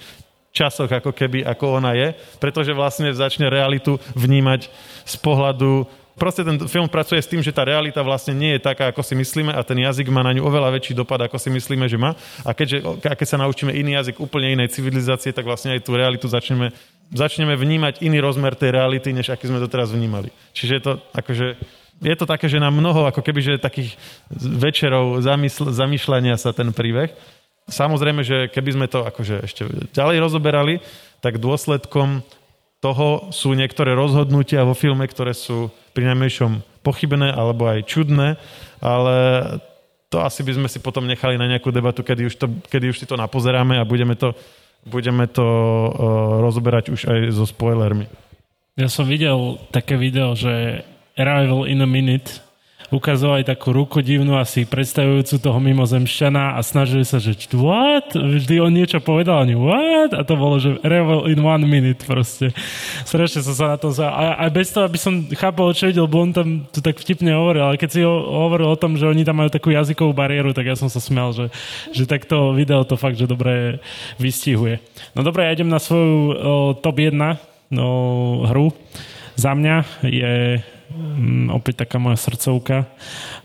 časoch, ako keby, ako ona je, pretože vlastne začne realitu vnímať z pohľadu proste ten film pracuje s tým, že tá realita vlastne nie je taká, ako si myslíme a ten jazyk má na ňu oveľa väčší dopad, ako si myslíme, že má. A keďže, keď sa naučíme iný jazyk úplne inej civilizácie, tak vlastne aj tú realitu začneme, začneme vnímať iný rozmer tej reality, než aký sme to teraz vnímali. Čiže je to akože je to také, že na mnoho ako keby, že takých večerov zamysl- zamýšľania sa ten príbeh. Samozrejme, že keby sme to akože ešte ďalej rozoberali, tak dôsledkom toho sú niektoré rozhodnutia vo filme, ktoré sú pri najmenšom pochybné alebo aj čudné, ale to asi by sme si potom nechali na nejakú debatu, kedy už, to, kedy už si to napozeráme a budeme to, budeme to uh, rozoberať už aj so spoilermi. Ja som videl také video, že Arrival in a Minute ukazovali takú ruku divnú asi predstavujúcu toho mimozemšťana a snažili sa, že what? Vždy on niečo povedal, ani what? A to bolo, že revel in one minute proste. Strašne som sa na to za... A, a bez toho, aby som chápal, čo videl, bo on tam to tak vtipne hovoril, ale keď si ho, hovoril o tom, že oni tam majú takú jazykovú bariéru, tak ja som sa smial, že, že takto video to fakt, že dobre vystihuje. No dobre, ja idem na svoju o, top 1 no, hru. Za mňa je Mm, opäť taká moja srdcovka.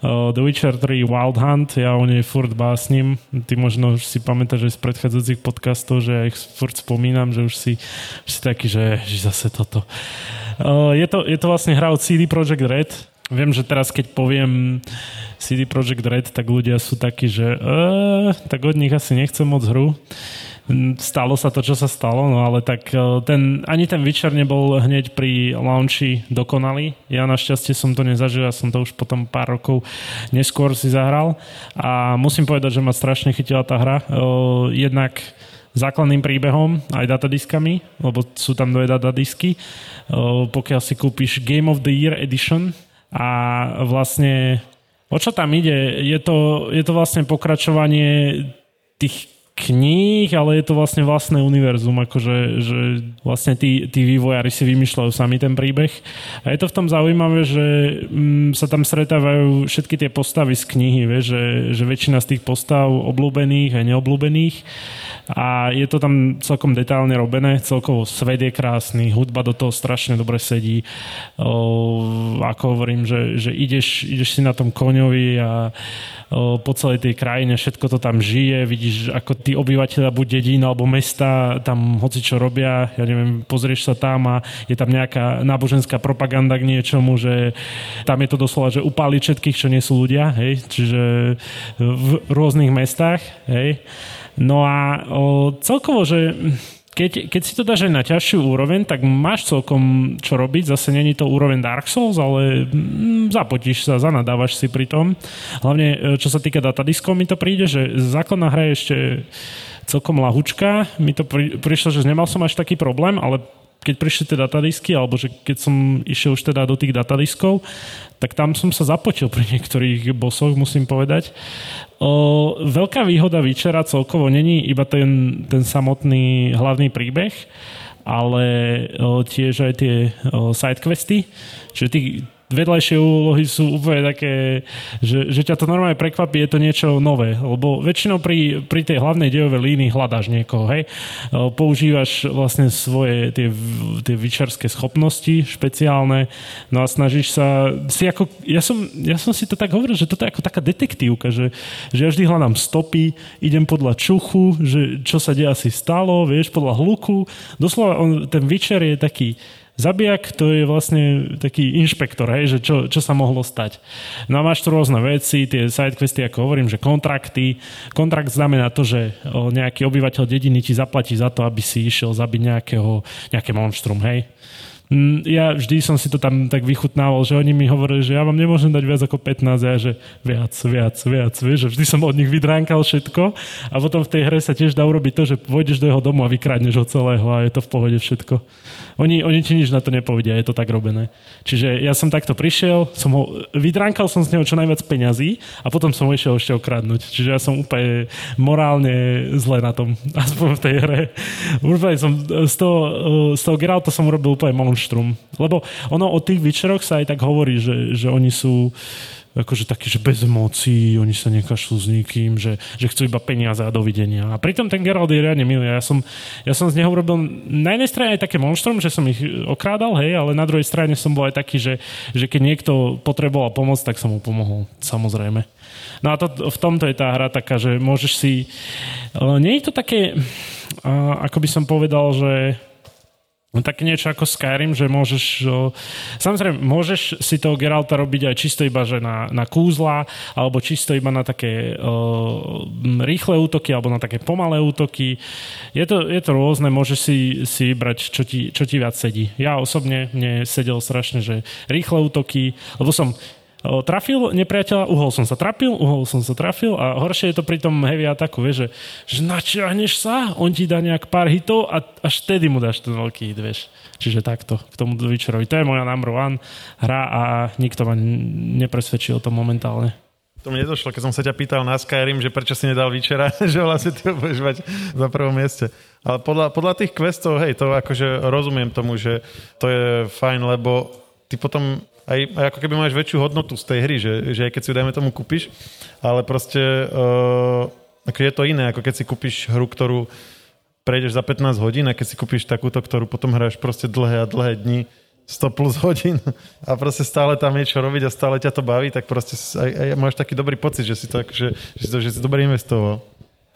Uh, The Witcher 3 Wild Hunt, ja o nej furt básnim. Ty možno si pamätáš aj z predchádzajúcich podcastov, že ja ich furt spomínam, že už si, už si taký, že, že zase toto. Uh, je, to, je to vlastne hra od CD Projekt Red. Viem, že teraz keď poviem CD Projekt Red, tak ľudia sú takí, že uh, tak od nich asi nechcem moc hru stalo sa to, čo sa stalo, no ale tak e, ten, ani ten Witcher nebol hneď pri launchi dokonalý. Ja našťastie som to nezažil, ja som to už potom pár rokov neskôr si zahral a musím povedať, že ma strašne chytila tá hra. E, jednak základným príbehom, aj datadiskami, lebo sú tam dve datadisky. E, pokiaľ si kúpiš Game of the Year Edition a vlastne o čo tam ide? Je to, je to vlastne pokračovanie tých kníh, ale je to vlastne vlastné univerzum, akože že vlastne tí, tí vývojári si vymýšľajú sami ten príbeh. A je to v tom zaujímavé, že mm, sa tam stretávajú všetky tie postavy z knihy, vie, že, že väčšina z tých postav obľúbených a neobľúbených a je to tam celkom detálne robené, celkovo svet je krásny, hudba do toho strašne dobre sedí. O, ako hovorím, že, že ideš, ideš si na tom koňovi a o, po celej tej krajine všetko to tam žije, vidíš ako tí obyvateľia buď dedín alebo mesta tam hoci čo robia, ja neviem, pozrieš sa tam a je tam nejaká náboženská propaganda k niečomu, že tam je to doslova, že upáliť všetkých, čo nie sú ľudia, hej, čiže v rôznych mestách, hej. No a o, celkovo, že keď, keď si to dáš aj na ťažšiu úroveň, tak máš celkom čo robiť. Zase není to úroveň Dark Souls, ale mm, zapotíš sa, zanadávaš si pri tom. Hlavne, e, čo sa týka datadiskov, mi to príde, že základná hra je ešte celkom lahučka. Mi to pri, prišlo, že nemal som až taký problém, ale keď prišli tie datadisky, alebo že keď som išiel už teda do tých datadiskov, tak tam som sa zapotil pri niektorých bosoch, musím povedať. O, veľká výhoda Vyčera celkovo není iba ten, ten samotný hlavný príbeh, ale o, tiež aj tie o, sidequesty, čiže tých, vedľajšie úlohy sú úplne také, že, že ťa to normálne prekvapí, je to niečo nové, lebo väčšinou pri, pri tej hlavnej dejovej línii hľadáš niekoho, hej. Používaš vlastne svoje tie, tie vyčarské schopnosti špeciálne, no a snažíš sa si ako, ja som, ja som si to tak hovoril, že toto je ako taká detektívka, že, že ja vždy hľadám stopy, idem podľa čuchu, že čo sa deje asi stalo, vieš, podľa hluku. Doslova on, ten vyčer je taký Zabijak to je vlastne taký inšpektor, hej, že čo, čo sa mohlo stať. No a máš tu rôzne veci, tie sidequesty, ako hovorím, že kontrakty. Kontrakt znamená to, že nejaký obyvateľ dediny ti zaplatí za to, aby si išiel zabiť nejakého, nejaké monštrum, hej. Mm, ja vždy som si to tam tak vychutnával, že oni mi hovorili, že ja vám nemôžem dať viac ako 15 a ja, že viac, viac, viac, vieš, že vždy som od nich vydránkal všetko a potom v tej hre sa tiež dá urobiť to, že pôjdeš do jeho domu a vykradneš ho celého a je to v pohode všetko. Oni, oni ti nič na to nepovedia, je to tak robené. Čiže ja som takto prišiel, som ho, vydránkal som z neho čo najviac peňazí a potom som ho išiel ešte okradnúť. Čiže ja som úplne morálne zle na tom, aspoň v tej hre. Úplne som z toho, z toho Geralta som urobil úplne monštrum. Lebo ono o tých Witcheroch sa aj tak hovorí, že, že oni sú akože taký, že bez moci, oni sa nekašľú s nikým, že, že chcú iba peniaze a dovidenia. A pritom ten Geralt je riadne milý. Ja som, ja som z neho urobil na jednej strane aj také monštrum, že som ich okrádal, hej, ale na druhej strane som bol aj taký, že, že keď niekto potreboval pomoc, tak som mu pomohol, samozrejme. No a to, v tomto je tá hra taká, že môžeš si... Nie je to také, ako by som povedal, že tak niečo ako Skyrim, že môžeš... O, samozrejme, môžeš si toho Geralta robiť aj čisto iba že na, na kúzla, alebo čisto iba na také o, rýchle útoky, alebo na také pomalé útoky. Je to, je to rôzne, môžeš si, si brať, čo ti, čo ti viac sedí. Ja osobne, mne sedel strašne, že rýchle útoky, lebo som trafil nepriateľa, uhol som sa trafil, uhol som sa trafil a horšie je to pri tom heavy ataku, vieš, že, že načiahneš sa, on ti dá nejak pár hitov a až vtedy mu dáš ten veľký hit, vieš. Čiže takto k tomu Witcherovi. To je moja number one hra a nikto ma nepresvedčil to momentálne. To mi nedošlo, keď som sa ťa pýtal na Skyrim, že prečo si nedal Witchera, že vlastne ty ho budeš mať za prvom mieste. Ale podľa, podľa tých questov, hej, to akože rozumiem tomu, že to je fajn, lebo ty potom aj, aj ako keby máš väčšiu hodnotu z tej hry, že, že aj keď si dajme tomu kúpiš, ale proste uh, ako je to iné, ako keď si kúpiš hru, ktorú prejdeš za 15 hodín a keď si kúpiš takúto, ktorú potom hráš proste dlhé a dlhé dni, 100 plus hodín a proste stále tam je čo robiť a stále ťa to baví, tak proste aj, aj máš taký dobrý pocit, že si to, akože, že si to, že si dobre investoval.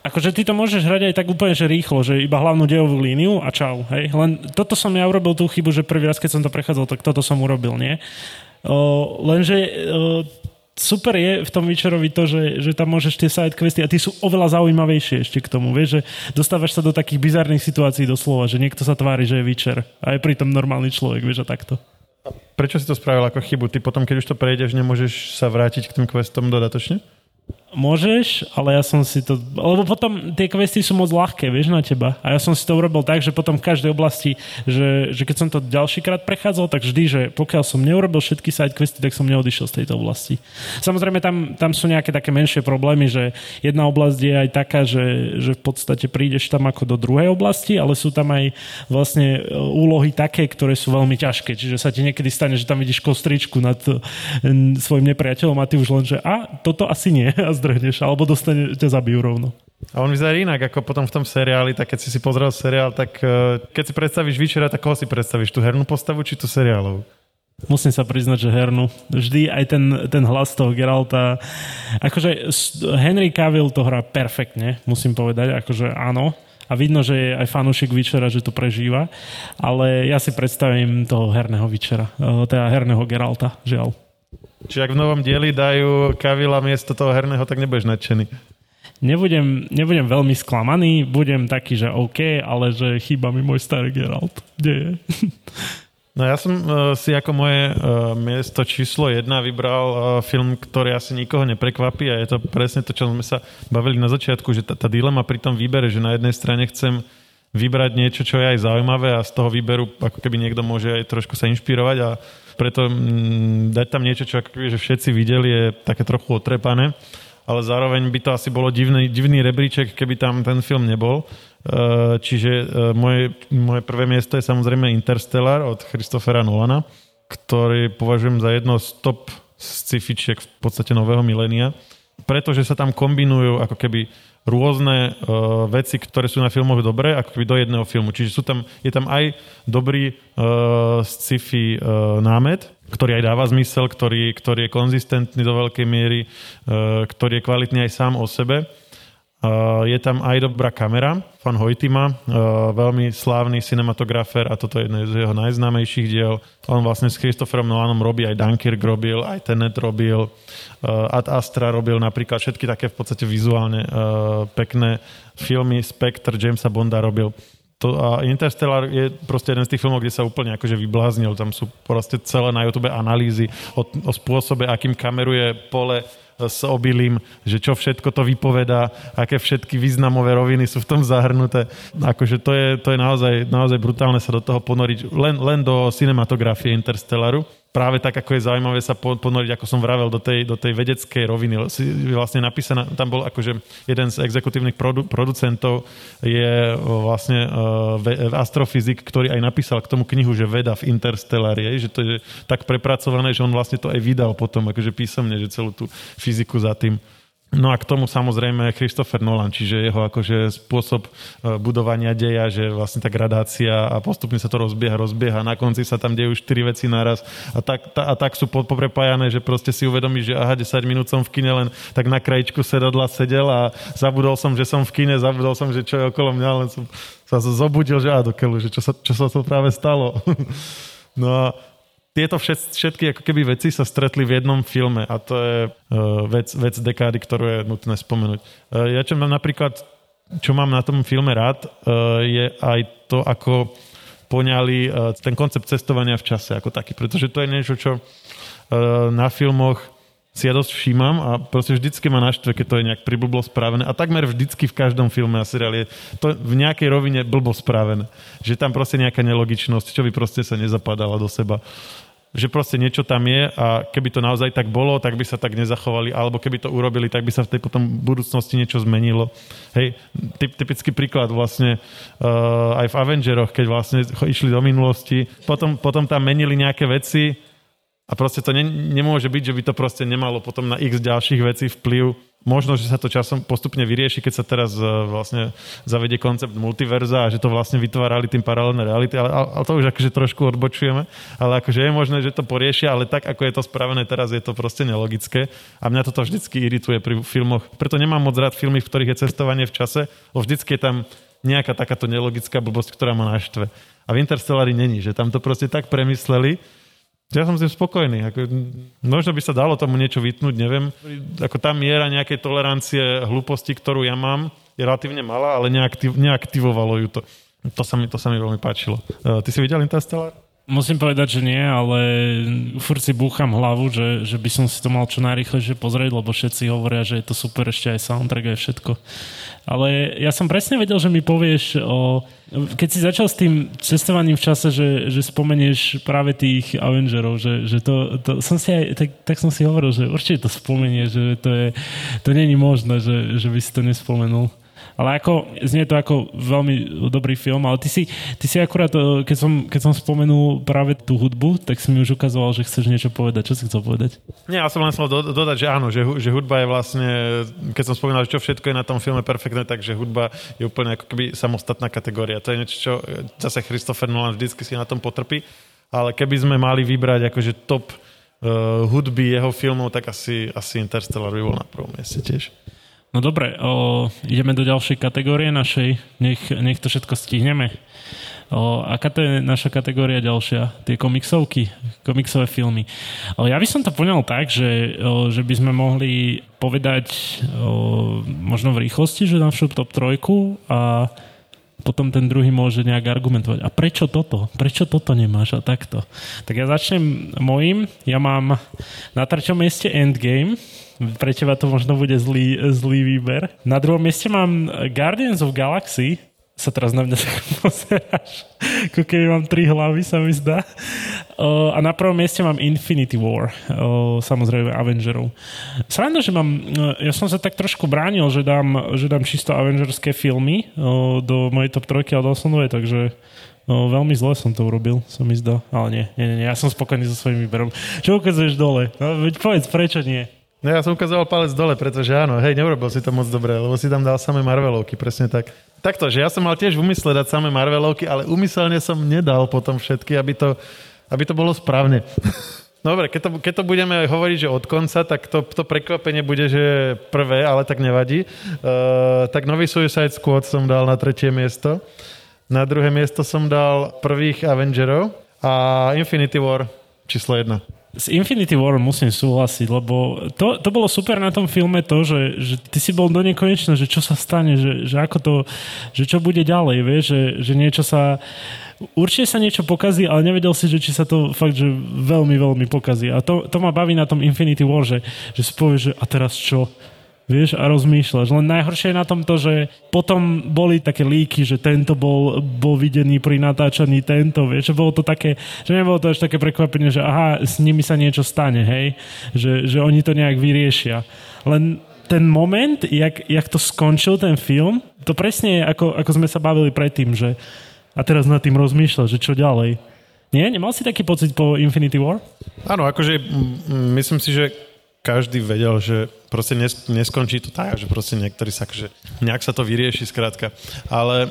Akože ty to môžeš hrať aj tak úplne, že rýchlo, že iba hlavnú dejovú líniu a čau, hej. Len toto som ja urobil tú chybu, že prvý raz, keď som to prechádzal, tak toto som urobil, nie? O, lenže o, super je v tom Witcherovi to, že, že tam môžeš tie side questy a tie sú oveľa zaujímavejšie ešte k tomu, vieš, že dostávaš sa do takých bizarných situácií doslova, že niekto sa tvári, že je Witcher a je pritom normálny človek, vieš, a takto. Prečo si to spravil ako chybu? Ty potom, keď už to prejdeš, nemôžeš sa vrátiť k tým questom dodatočne? Môžeš, ale ja som si to... Lebo potom tie questy sú moc ľahké, vieš, na teba. A ja som si to urobil tak, že potom v každej oblasti, že, že keď som to ďalší krát prechádzal, tak vždy, že pokiaľ som neurobil všetky side questy, tak som neodišiel z tejto oblasti. Samozrejme, tam, tam sú nejaké také menšie problémy, že jedna oblasť je aj taká, že, že v podstate prídeš tam ako do druhej oblasti, ale sú tam aj vlastne e, úlohy také, ktoré sú veľmi ťažké. Čiže sa ti niekedy stane, že tam vidíš kostričku nad svojim nepriateľom a ty už len, že a toto asi nie. A zdrhneš, alebo dostane, ťa zabijú rovno. A on vyzerá inak, ako potom v tom seriáli, tak keď si si pozrel seriál, tak uh, keď si predstavíš Vyčera, tak koho si predstavíš? Tú hernú postavu, či tú seriálov? Musím sa priznať, že hernú. Vždy aj ten, ten hlas toho Geralta. Akože Henry Cavill to hrá perfektne, musím povedať. Akože áno. A vidno, že je aj fanúšik Vyčera, že to prežíva. Ale ja si predstavím toho herného Vyčera. Eh, teda herného Geralta, žiaľ. Čiže ak v novom dieli dajú Kavila miesto toho herného, tak nebudeš nadšený. Nebudem, nebudem veľmi sklamaný, budem taký, že OK, ale že chýba mi môj starý Geralt. Kde je? No ja som uh, si ako moje uh, miesto číslo jedna vybral uh, film, ktorý asi nikoho neprekvapí a je to presne to, čo sme sa bavili na začiatku, že tá, tá dilema pri tom výbere, že na jednej strane chcem vybrať niečo, čo je aj zaujímavé a z toho výberu ako keby niekto môže aj trošku sa inšpirovať a preto mm, dať tam niečo, čo že všetci videli, je také trochu otrepané, ale zároveň by to asi bolo divný, divný rebríček, keby tam ten film nebol. E, čiže e, moje, moje prvé miesto je samozrejme Interstellar od Christophera Nolana, ktorý považujem za jedno z top sci-fičiek v podstate nového milénia, pretože sa tam kombinujú ako keby rôzne uh, veci, ktoré sú na filmoch dobré, ako keby do jedného filmu. Čiže sú tam, je tam aj dobrý uh, sci-fi uh, námet, ktorý aj dáva zmysel, ktorý, ktorý je konzistentný do veľkej miery, uh, ktorý je kvalitný aj sám o sebe. Uh, je tam aj dobrá kamera, fan Hojtima, uh, veľmi slávny cinematografer a toto je jedno z jeho najznámejších diel. On vlastne s Christopherom Nolanom robí, aj Dunkirk robil, aj Tenet robil, uh, Ad Astra robil napríklad všetky také v podstate vizuálne pekné filmy, Spectre Jamesa Bonda robil. To, a Interstellar je proste jeden z tých filmov, kde sa úplne akože vybláznil. Tam sú proste celé na YouTube analýzy o, o spôsobe, akým kameruje pole s obilím, že čo všetko to vypovedá, aké všetky významové roviny sú v tom zahrnuté. Akože to je, to je naozaj, naozaj brutálne sa do toho ponoriť len, len do cinematografie Interstellaru práve tak, ako je zaujímavé sa ponoriť, ako som vravel, do tej, do tej vedeckej roviny. Vlastne napísaná, tam bol akože jeden z exekutívnych produ, producentov je vlastne uh, astrofyzik, ktorý aj napísal k tomu knihu, že veda v Interstellári, že to je tak prepracované, že on vlastne to aj vydal potom, akože písomne, že celú tú fyziku za tým. No a k tomu samozrejme Christopher Nolan, čiže jeho akože spôsob e, budovania deja, že vlastne tá gradácia a postupne sa to rozbieha, rozbieha, na konci sa tam dejú štyri veci naraz a tak, ta, a tak sú poprepájané, že proste si uvedomíš, že aha, 10 minút som v kine len tak na krajičku sedadla sedel a zabudol som, že som v kine, zabudol som, že čo je okolo mňa, len som sa zobudil, že a do keľu, že čo sa, čo sa to práve stalo. no a tieto všetky ako keby veci sa stretli v jednom filme a to je uh, vec, vec dekády, ktorú je nutné spomenúť. Uh, ja čo mám napríklad, čo mám na tom filme rád, uh, je aj to, ako poňali uh, ten koncept cestovania v čase ako taký, pretože to je niečo, čo uh, na filmoch si ja dosť všímam a proste vždycky ma naštve, keď to je nejak priblbo spravené a takmer vždycky v každom filme a seriáli je to v nejakej rovine blbo spravené. Že tam proste nejaká nelogičnosť, čo by proste sa nezapadala do seba že proste niečo tam je a keby to naozaj tak bolo, tak by sa tak nezachovali, alebo keby to urobili, tak by sa v tej potom budúcnosti niečo zmenilo. Hej, typ, typický príklad vlastne uh, aj v Avengeroch, keď vlastne išli do minulosti, potom, potom tam menili nejaké veci a proste to ne, nemôže byť, že by to proste nemalo potom na x ďalších vecí vplyv možno, že sa to časom postupne vyrieši, keď sa teraz e, vlastne zavedie koncept multiverza a že to vlastne vytvárali tým paralelné reality, ale, ale to už akože trošku odbočujeme, ale akože je možné, že to poriešia, ale tak, ako je to spravené teraz, je to proste nelogické a mňa toto vždycky irituje pri filmoch. Preto nemám moc rád filmy, v ktorých je cestovanie v čase, lebo vždycky je tam nejaká takáto nelogická blbosť, ktorá ma naštve. A v Interstellari není, že tam to proste tak premysleli, ja som s tým spokojný. Ako, možno by sa dalo tomu niečo vytnúť, neviem. Ako tá miera nejakej tolerancie hlúposti, ktorú ja mám, je relatívne malá, ale neaktiv, neaktivovalo ju to. To sa, mi, to sa mi veľmi páčilo. Uh, ty si videl Interstellar? Musím povedať, že nie, ale furt si búcham hlavu, že, že by som si to mal čo najrychlejšie pozrieť, lebo všetci hovoria, že je to super, ešte aj soundtrack, aj všetko. Ale ja som presne vedel, že mi povieš o... Keď si začal s tým cestovaním v čase, že, že spomenieš práve tých Avengerov, že, že to, to som si aj, tak, tak som si hovoril, že určite to spomenie, že to je, to není možné, že, že by si to nespomenul. Ale ako, znie to ako veľmi dobrý film, ale ty si, ty si akurát, e, keď som, keď som spomenul práve tú hudbu, tak si mi už ukazoval, že chceš niečo povedať. Čo si chcel povedať? Nie, ja som len chcel do, dodať, že áno, že, že hudba je vlastne, keď som spomínal, že čo všetko je na tom filme perfektné, takže hudba je úplne ako keby samostatná kategória. To je niečo, čo zase Christopher Nolan vždycky si na tom potrpí, ale keby sme mali vybrať akože top uh, hudby jeho filmov, tak asi, asi Interstellar by bol na prvom mieste tiež. No dobre, o, ideme do ďalšej kategórie našej. Nech, nech to všetko stihneme. O, aká to je naša kategória ďalšia? Tie komiksovky, komiksové filmy. O, ja by som to poňal tak, že, o, že by sme mohli povedať o, možno v rýchlosti, že našu top trojku a potom ten druhý môže nejak argumentovať. A prečo toto? Prečo toto nemáš? A takto. Tak ja začnem mojim. Ja mám na treťom mieste Endgame, pre teba to možno bude zlý, zlý výber. Na druhom mieste mám Guardians of Galaxy, sa teraz na mňa tak pozeráš, ako keby mám tri hlavy, sa mi zdá. A na prvom mieste mám Infinity War, samozrejme Avengerov. Sranda, že mám, ja som sa tak trošku bránil, že dám, že dám čisto Avengerské filmy do mojej top trojky a som dve, takže No, veľmi zle som to urobil, som mi zdá. Ale nie, nie, nie, ja som spokojný so svojím výberom. Čo ukazuješ dole? No, veď povedz, prečo nie? No ja som ukazoval palec dole, pretože áno, hej, neurobil si to moc dobre, lebo si tam dal samé Marvelovky, presne tak. Takto, že ja som mal tiež v úmysle dať samé Marvelovky, ale umyselne som nedal potom všetky, aby to, aby to bolo správne. Dobre, keď to, keď to budeme hovoriť, že od konca, tak to, to prekvapenie bude, že prvé, ale tak nevadí. Uh, tak nový Suicide Squad som dal na tretie miesto. Na druhé miesto som dal prvých Avengerov a Infinity War číslo jedna s Infinity War musím súhlasiť, lebo to, to bolo super na tom filme to, že, že ty si bol do nekonečna, že čo sa stane, že, že ako to, že čo bude ďalej, vieš, že, že niečo sa určite sa niečo pokazí, ale nevedel si, že či sa to fakt, že veľmi, veľmi pokazí. A to, to ma baví na tom Infinity War, že, že si povieš, že a teraz čo? Vieš, a rozmýšľaš. Len najhoršie je na tom to, že potom boli také líky, že tento bol, bol videný pri natáčaní tento, vieš, že bolo to také, že nebolo to až také prekvapenie, že aha, s nimi sa niečo stane, hej, že, že oni to nejak vyriešia. Len ten moment, jak, jak to skončil ten film, to presne je, ako, ako sme sa bavili predtým, že a teraz nad tým rozmýšľať, že čo ďalej. Nie? Nemal si taký pocit po Infinity War? Áno, akože myslím si, že každý vedel, že proste nes, neskončí to tak, že proste niektorí sa akože, nejak sa to vyrieši skrátka. Ale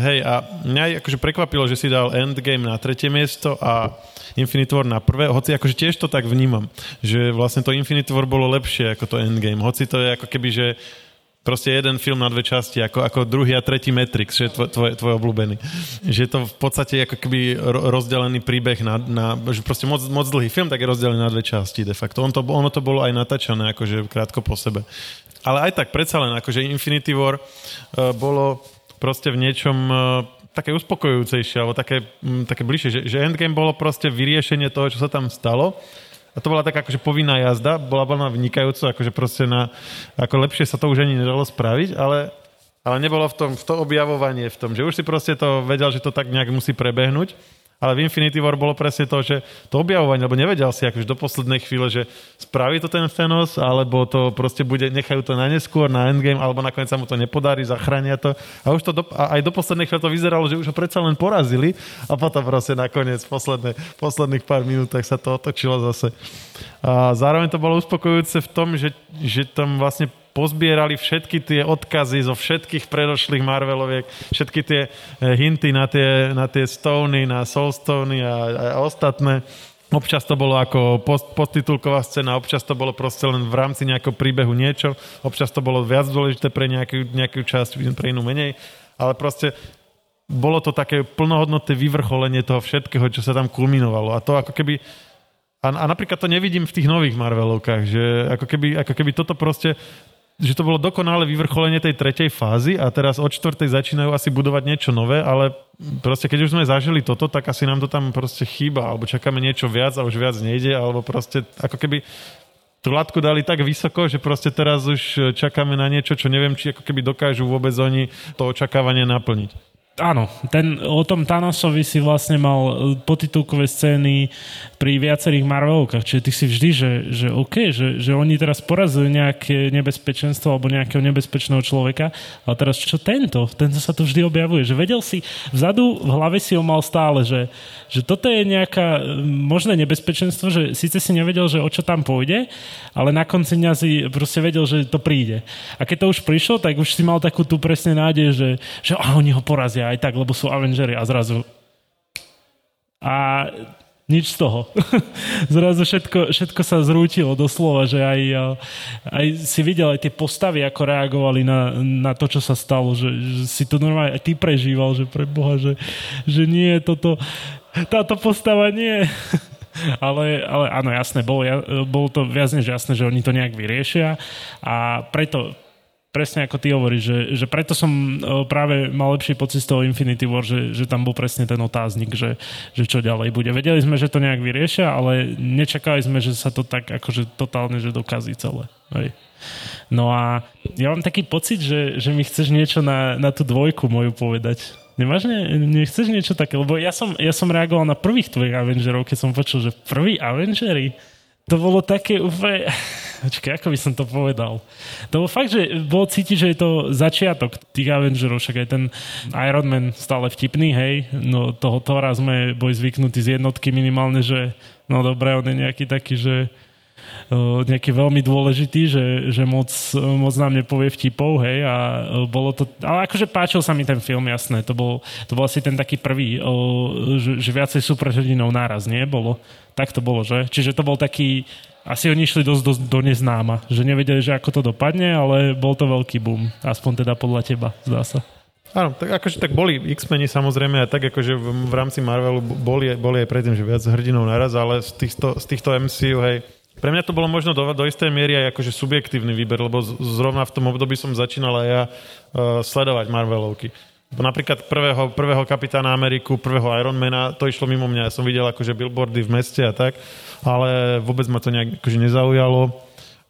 hej, a mňa akože prekvapilo, že si dal Endgame na tretie miesto a Infinity War na prvé, hoci akože tiež to tak vnímam, že vlastne to Infinity War bolo lepšie ako to Endgame, hoci to je ako keby, že proste jeden film na dve časti, ako, ako druhý a tretí Matrix, že je tvoj, tvoj, tvoj obľúbený. Že je to v podstate ako keby rozdelený príbeh na, na že proste moc, moc dlhý film, tak je rozdelený na dve časti de facto. On to, ono to bolo aj natáčané akože krátko po sebe. Ale aj tak predsa len, akože Infinity War uh, bolo proste v niečom uh, také uspokojujúcejšie, alebo také, um, také bližšie, že, že Endgame bolo proste vyriešenie toho, čo sa tam stalo a to bola taká akože povinná jazda, bola veľmi vynikajúca, akože proste na, ako lepšie sa to už ani nedalo spraviť, ale, ale nebolo v tom, v to objavovanie, v tom, že už si proste to vedel, že to tak nejak musí prebehnúť ale v Infinity War bolo presne to, že to objavovanie, lebo nevedel si akože do poslednej chvíle, že spraví to ten Thanos, alebo to proste bude, nechajú to na neskôr, na endgame, alebo nakoniec sa mu to nepodarí, zachránia to. A už to do, a aj do poslednej chvíle to vyzeralo, že už ho predsa len porazili a potom proste nakoniec posledné, posledných pár minútach sa to otočilo zase. A zároveň to bolo uspokojujúce v tom, že, že tam vlastne pozbierali všetky tie odkazy zo všetkých predošlých Marveloviek, všetky tie eh, hinty na tie, na tie Stony, na Soulstony a, a ostatné. Občas to bolo ako post, podtitulková scéna, občas to bolo proste len v rámci nejakého príbehu niečo, občas to bolo viac dôležité pre nejakú, nejakú časť, pre inú menej, ale proste bolo to také plnohodnotné vyvrcholenie toho všetkého, čo sa tam kulminovalo. A to ako keby a, a napríklad to nevidím v tých nových Marvelovkách, že ako keby, ako keby toto proste že to bolo dokonale vyvrcholenie tej tretej fázy a teraz od čtvrtej začínajú asi budovať niečo nové, ale proste keď už sme zažili toto, tak asi nám to tam proste chýba, alebo čakáme niečo viac a už viac nejde, alebo proste ako keby tú latku dali tak vysoko, že proste teraz už čakáme na niečo, čo neviem, či ako keby dokážu vôbec oni to očakávanie naplniť áno, ten, o tom Thanosovi si vlastne mal e, potitulkové scény pri viacerých Marvelovkách, čiže ty si vždy, že, že OK, že, že oni teraz porazili nejaké nebezpečenstvo alebo nejakého nebezpečného človeka, ale teraz čo tento? Tento sa tu vždy objavuje, že vedel si, vzadu v hlave si ho mal stále, že, že toto je nejaká e, možné nebezpečenstvo, že síce si nevedel, že o čo tam pôjde, ale na konci dňa si proste vedel, že to príde. A keď to už prišlo, tak už si mal takú tú presne nádej, že, že oh, oni ho porazia aj tak, lebo sú Avengery a zrazu a nič z toho. Zrazu všetko, všetko sa zrútilo doslova, že aj, aj si videl aj tie postavy, ako reagovali na, na to, čo sa stalo, že, že si to normálne aj ty prežíval, že pre Boha, že, že nie, toto, táto postava nie. ale, ale áno, jasné, bolo, bolo to viac než jasné, že oni to nejak vyriešia a preto presne ako ty hovoríš, že, že preto som práve mal lepší pocit z toho Infinity War, že, že tam bol presne ten otáznik, že, že čo ďalej bude. Vedeli sme, že to nejak vyriešia, ale nečakali sme, že sa to tak akože totálne, že dokazí celé. Hej. No a ja mám taký pocit, že, že mi chceš niečo na, na tú dvojku moju povedať. Nemáš, ne, nechceš niečo také? Lebo ja som, ja som reagoval na prvých tvojich Avengerov, keď som počul, že prvý Avengery, to bolo také úplne Počkej, ako by som to povedal? To bol fakt, že bolo cítiť, že je to začiatok tých Avengerov, však aj ten Iron Man stále vtipný, hej, no toho Thora sme boli zvyknutí z jednotky minimálne, že no dobre, on je nejaký taký, že nejaký veľmi dôležitý, že, že moc, moc nám nepovie vtipov, hej, a bolo to, ale akože páčil sa mi ten film, jasné, to bol, to bol asi ten taký prvý, že, že viacej superhrdinov náraz, nie? Bolo, tak to bolo, že? Čiže to bol taký, asi oni išli dosť, dosť do neznáma, že nevedeli, že ako to dopadne, ale bol to veľký boom, aspoň teda podľa teba, zdá sa. Áno, tak akože tak boli X-meni samozrejme a tak akože v, v rámci Marvelu boli, boli aj predtým, že viac hrdinov naraz, ale z týchto, z týchto MCU, hej, pre mňa to bolo možno do, do istej miery aj akože subjektívny výber, lebo z, zrovna v tom období som začínal aj ja uh, sledovať Marvelovky. Napríklad prvého, prvého kapitána Ameriku, prvého Ironmana, to išlo mimo mňa. Ja som videl akože billboardy v meste a tak, ale vôbec ma to nejak akože nezaujalo.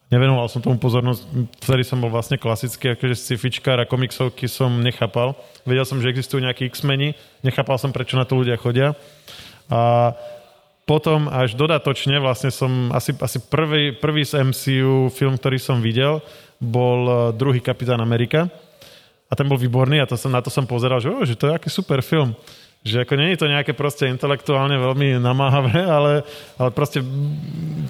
Nevenoval som tomu pozornosť, vtedy som bol vlastne klasický, akože sci-fičkár a komiksovky som nechápal. Vedel som, že existujú nejakí X-meni, nechápal som, prečo na to ľudia chodia. A potom až dodatočne vlastne som asi, asi prvý, prvý z MCU film, ktorý som videl, bol eh, druhý Kapitán Amerika. A ten bol výborný a to som, na to som pozeral, že, oh, že to je aký super film. Že ako nie je to nejaké proste intelektuálne veľmi namáhavé, ale, ale proste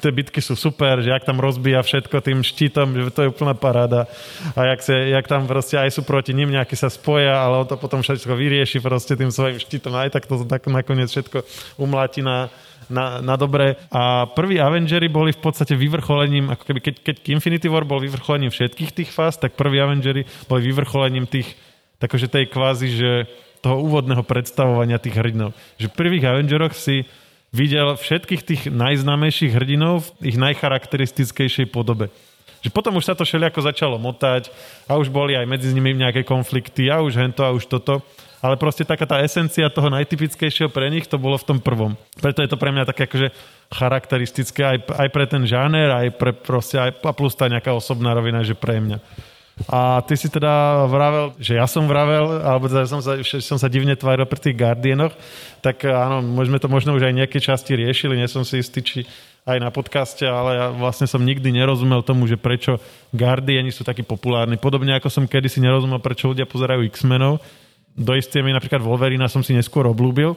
tie bitky sú super, že jak tam rozbíja všetko tým štítom, že to je úplná paráda. A jak, sa, jak tam proste aj sú proti ním nejaké sa spoja, ale on to potom všetko vyrieši proste tým svojim štítom. Aj tak to tak nakoniec všetko umláti na, na, na dobré. A prví Avengery boli v podstate vyvrcholením, ako keby keď, keď Infinity War bol vyvrcholením všetkých tých fáz, tak prví Avengery boli vyvrcholením tých, takže tej kvázi, že toho úvodného predstavovania tých hrdinov. Že v prvých Avengeroch si videl všetkých tých najznámejších hrdinov v ich najcharakteristickejšej podobe. Že potom už sa to všelijako začalo motať a už boli aj medzi nimi nejaké konflikty a už hento a už toto ale proste taká tá esencia toho najtypickejšieho pre nich to bolo v tom prvom. Preto je to pre mňa také akože charakteristické aj, aj pre ten žáner, aj pre proste, aj plus tá nejaká osobná rovina, že pre mňa. A ty si teda vravel, že ja som vravel, alebo teda som sa, som sa divne tváril pri tých Guardianoch, tak áno, môžeme to možno už aj nejaké časti riešili, nie som si istý, či aj na podcaste, ale ja vlastne som nikdy nerozumel tomu, že prečo Guardiani sú takí populárni. Podobne ako som kedysi nerozumel, prečo ľudia pozerajú X-menov. Do isté mi napríklad Wolverina som si neskôr oblúbil.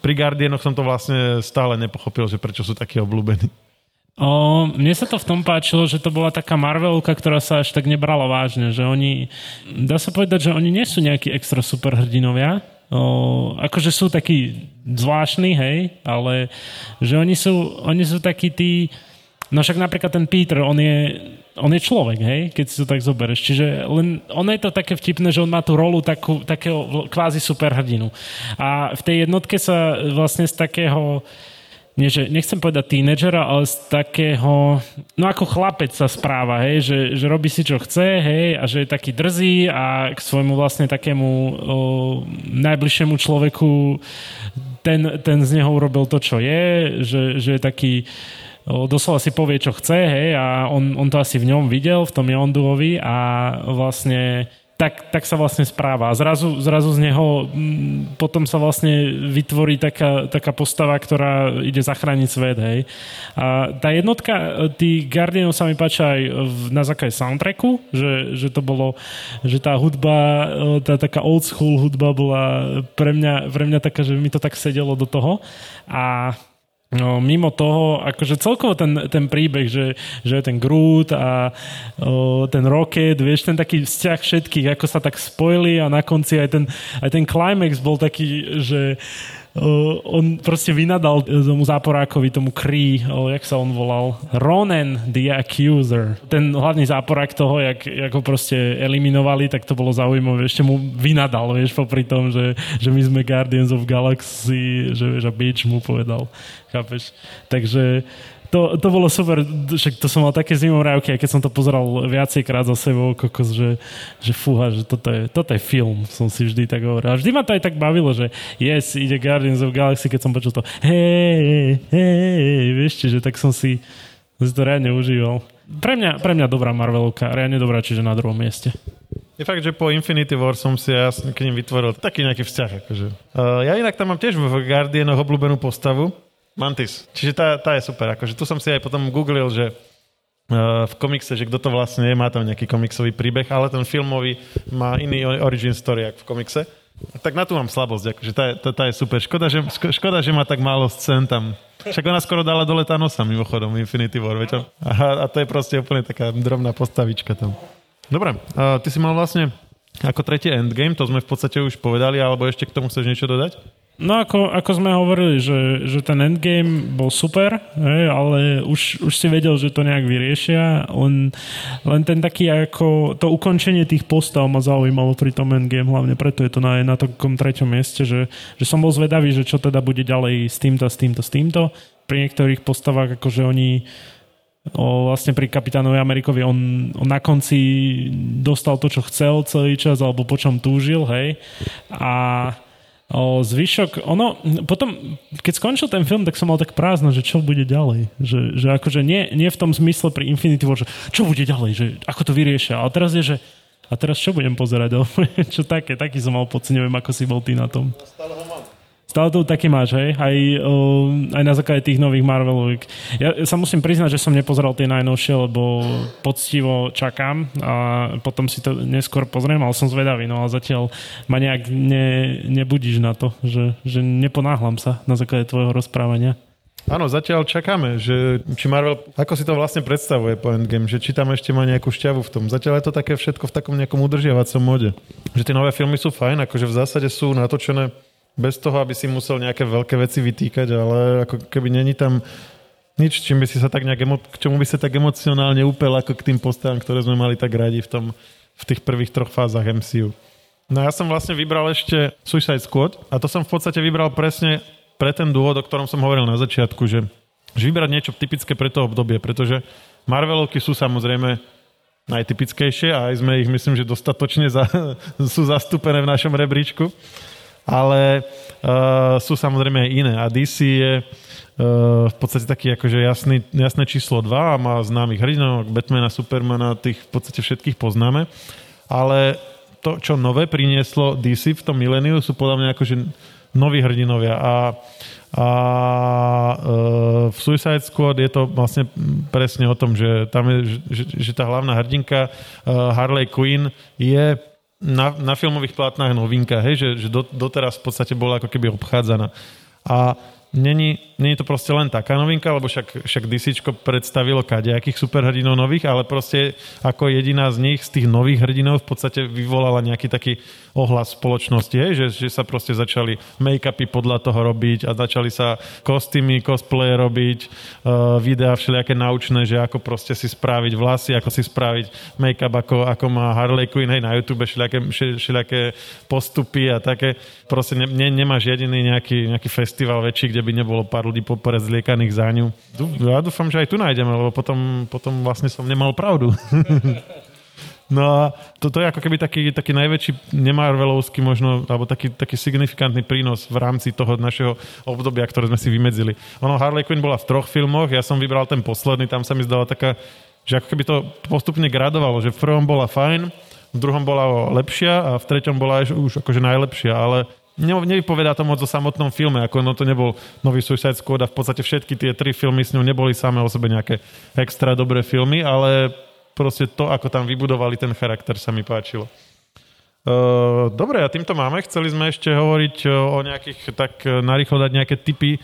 Pri Guardianoch som to vlastne stále nepochopil, že prečo sú takí obľúbení. O, mne sa to v tom páčilo, že to bola taká Marvelka, ktorá sa až tak nebrala vážne, že oni, dá sa povedať, že oni nie sú nejakí extra superhrdinovia, o, akože sú takí zvláštni, hej, ale že oni sú, oni sú takí tí, no však napríklad ten Peter, on je, on je človek, hej, keď si to tak zoberieš. Čiže len, on je to také vtipné, že on má tú rolu takú, takého kvázi superhrdinu. A v tej jednotke sa vlastne z takého nie, že nechcem povedať tínedžera, ale z takého, no ako chlapec sa správa, hej, že, že robí si čo chce, hej, a že je taký drzý a k svojmu vlastne takému o, najbližšiemu človeku ten, ten z neho urobil to, čo je, že, že je taký o, doslova si povie, čo chce, hej, a on, on to asi v ňom videl, v tom Jonduovi a vlastne tak, tak sa vlastne správa. A zrazu, zrazu z neho m, potom sa vlastne vytvorí taká, taká postava, ktorá ide zachrániť svet, hej. A tá jednotka, tí Guardianov sa mi páčia aj na základe soundtracku, že, že to bolo, že tá hudba, tá taká old school hudba bola pre mňa, pre mňa taká, že mi to tak sedelo do toho. A No, mimo toho, akože celkovo ten, ten príbeh, že, že ten Groot a o, ten Rocket, vieš, ten taký vzťah všetkých, ako sa tak spojili a na konci aj ten, aj ten climax bol taký, že on proste vynadal tomu záporákovi, tomu Kree, uh, jak sa on volal, Ronan the Accuser. Ten hlavný záporák toho, jak, jak ho proste eliminovali, tak to bolo zaujímavé. Ešte mu vynadal, vieš, popri tom, že, že my sme Guardians of Galaxy, že, že bitch mu povedal. Chápeš? Takže to, to bolo super, však to som mal také zimomrávky, aj keď som to pozeral viacej krát za sebou, kokos, že, že fúha, že toto je, toto je film, som si vždy tak hovoril. A vždy ma to aj tak bavilo, že yes, ide Guardians of Galaxy, keď som počul to hej, hej, vieš, čiže tak som si, si to reálne užíval. Pre mňa, pre mňa dobrá Marvelovka, reálne dobrá, čiže na druhom mieste. Je fakt, že po Infinity War som si ja k ním vytvoril taký nejaký vzťah. Akože. Uh, ja inak tam mám tiež v Guardianoch obľúbenú postavu, Mantis. Čiže tá, tá je super. Akože tu som si aj potom googlil, že uh, v komikse, že kto to vlastne je, má tam nejaký komiksový príbeh, ale ten filmový má iný origin story, ako v komikse. Tak na tu mám slabosť, akože tá, tá, tá je super. Škoda že, škoda, že má tak málo scén tam. Však ona skoro dala dole Thanosa mimochodom, Infinity War, viete? A, a to je proste úplne taká drobná postavička tam. Dobre, uh, ty si mal vlastne ako tretie Endgame, to sme v podstate už povedali, alebo ešte k tomu chceš niečo dodať? No ako, ako sme hovorili, že, že ten endgame bol super, hej, ale už, už si vedel, že to nejak vyriešia, len, len ten taký ako to ukončenie tých postav ma zaujímalo pri tom endgame, hlavne preto je to na, na takom treťom mieste, že, že som bol zvedavý, že čo teda bude ďalej s týmto, s týmto, s týmto. Pri niektorých postavách akože oni o, vlastne pri kapitánovi Amerikovi on, on na konci dostal to, čo chcel celý čas, alebo po čom túžil, hej. A O, zvyšok, ono, potom, keď skončil ten film, tak som mal tak prázdno, že čo bude ďalej. Že, že akože nie, nie v tom zmysle pri Infinity War, že čo bude ďalej, že ako to vyriešia. Ale teraz je, že a teraz čo budem pozerať? čo také, taký som mal pocit, neviem, ako si bol ty na tom. Stále ho mám. Stále to taký máš, hej? Aj, uh, aj na základe tých nových Marveloviek. Ja sa musím priznať, že som nepozeral tie najnovšie, lebo poctivo čakám a potom si to neskôr pozriem, ale som zvedavý, no a zatiaľ ma nejak ne, nebudíš na to, že, že neponáhlam sa na základe tvojho rozprávania. Áno, zatiaľ čakáme, že či Marvel, ako si to vlastne predstavuje po Endgame, že či tam ešte má nejakú šťavu v tom. Zatiaľ je to také všetko v takom nejakom udržiavacom mode. Že tie nové filmy sú fajn, akože v zásade sú natočené bez toho, aby si musel nejaké veľké veci vytýkať, ale ako keby není tam nič, čím by si sa tak nejak emo- k čomu by sa tak emocionálne upel ako k tým postavám, ktoré sme mali tak radi v, tom, v tých prvých troch fázach MCU. No ja som vlastne vybral ešte Suicide Squad a to som v podstate vybral presne pre ten dôvod, o ktorom som hovoril na začiatku, že, že vybrať niečo typické pre to obdobie, pretože Marvelovky sú samozrejme najtypickejšie a aj sme ich myslím, že dostatočne za, sú zastúpené v našom rebríčku. Ale uh, sú samozrejme aj iné. A DC je uh, v podstate taký akože jasný, jasné číslo 2 a má známych hrdinov, Batmana, Supermana, tých v podstate všetkých poznáme. Ale to, čo nové prinieslo DC v tom miléniu, sú podľa mňa akože noví hrdinovia. A a e, v Suicide Squad je to vlastne presne o tom, že tam je, že, že tá hlavná hrdinka e, Harley Quinn je na, na filmových plátnach novinka, hej, že, že do, doteraz v podstate bola ako keby obchádzaná. A není, není to proste len taká novinka, lebo však, však DC predstavilo kadejakých superhrdinov nových, ale proste ako jediná z nich, z tých nových hrdinov v podstate vyvolala nejaký taký ohlas spoločnosti, hej? Že, že sa proste začali make-upy podľa toho robiť a začali sa kostýmy, cosplay robiť, uh, videá všelijaké naučné, že ako proste si spraviť vlasy, ako si spraviť make-up, ako, ako má Harley Quinn, hej, na YouTube všelijaké, všelijaké postupy a také. Proste ne, ne, nemáš jediný nejaký, nejaký festival väčší, kde by nebolo pár ľudí zliekaných za ňu. Ja dúfam, že aj tu nájdeme, lebo potom, potom vlastne som nemal pravdu. No a to, to je ako keby taký, taký najväčší nemarvelovský možno, alebo taký, taký signifikantný prínos v rámci toho našeho obdobia, ktoré sme si vymedzili. Ono Harley Quinn bola v troch filmoch, ja som vybral ten posledný, tam sa mi zdala taká, že ako keby to postupne gradovalo, že v prvom bola fajn, v druhom bola lepšia a v treťom bola už akože najlepšia, ale nevypovedá to moc o samotnom filme, ako no to nebol nový Suicide Squad a v podstate všetky tie tri filmy s ňou neboli samé o sebe nejaké extra dobré filmy, ale proste to, ako tam vybudovali ten charakter, sa mi páčilo. Uh, dobre, a týmto máme. Chceli sme ešte hovoriť o nejakých, tak narýchlo dať nejaké typy,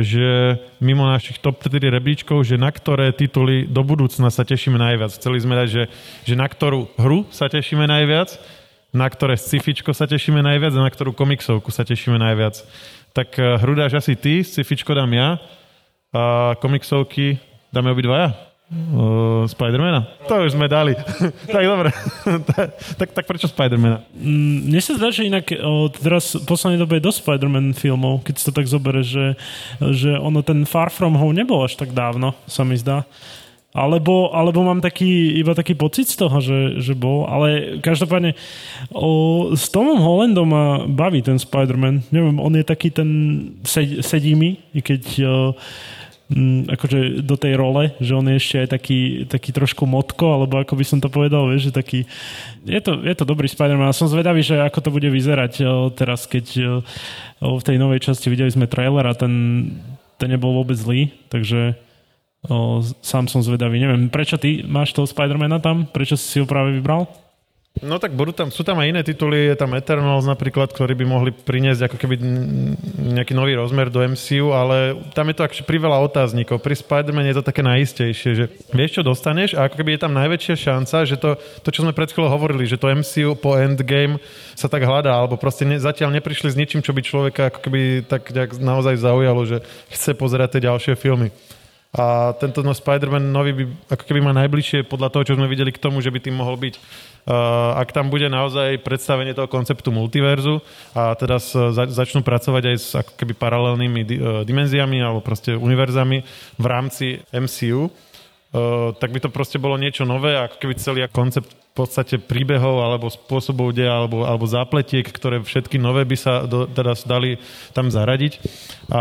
že mimo našich top 3 rebríčkov, že na ktoré tituly do budúcna sa tešíme najviac. Chceli sme dať, že, že na ktorú hru sa tešíme najviac, na ktoré scifičko sa tešíme najviac a na ktorú komiksovku sa tešíme najviac. Tak hru dáš asi ty, scifičko dám ja a komiksovky dáme obidvaja. Uh, Spidermana? To už sme dali. tak dobre. tak, tak prečo Spidermana? Mm, mne sa zdá, že inak o, teraz v poslednej dobe je dosť Spider-Man filmov, keď si to tak zoberie, že, že ono ten Far From Home nebol až tak dávno, sa mi zdá. Alebo, alebo mám taký, iba taký pocit z toho, že, že bol. Ale každopádne o, s Tomom Hollandom ma baví ten Spider-Man. Neviem, on je taký ten sed, sedí mi, keď o, Mm, akože do tej role, že on je ešte aj taký, taký trošku motko, alebo ako by som to povedal, vieš, že taký... Je to, je to dobrý Spider-Man a som zvedavý, že ako to bude vyzerať o, teraz, keď o, v tej novej časti videli sme trailer a ten, ten nebol vôbec zlý, takže o, sám som zvedavý. Neviem, prečo ty máš toho Spider-Mana tam? Prečo si ho práve vybral? No tak budú tam, sú tam aj iné tituly, je tam Eternals napríklad, ktorí by mohli priniesť ako keby nejaký nový rozmer do MCU, ale tam je to akože priveľa otáznikov. Pri Spider-Man je to také najistejšie, že vieš, čo dostaneš a ako keby je tam najväčšia šanca, že to, to čo sme pred chvíľou hovorili, že to MCU po Endgame sa tak hľadá, alebo proste ne, zatiaľ neprišli s ničím, čo by človeka ako keby tak naozaj zaujalo, že chce pozerať tie ďalšie filmy. A tento no, Spider-Man nový by ako keby má najbližšie podľa toho, čo sme videli k tomu, že by tým mohol byť. Uh, ak tam bude naozaj predstavenie toho konceptu multiverzu a teraz uh, začnú pracovať aj s ako keby paralelnými di- uh, dimenziami alebo proste univerzami v rámci MCU, uh, tak by to proste bolo niečo nové, ako keby celý koncept v podstate príbehov alebo spôsobov deja alebo, alebo zápletiek, ktoré všetky nové by sa do, teda dali tam zaradiť a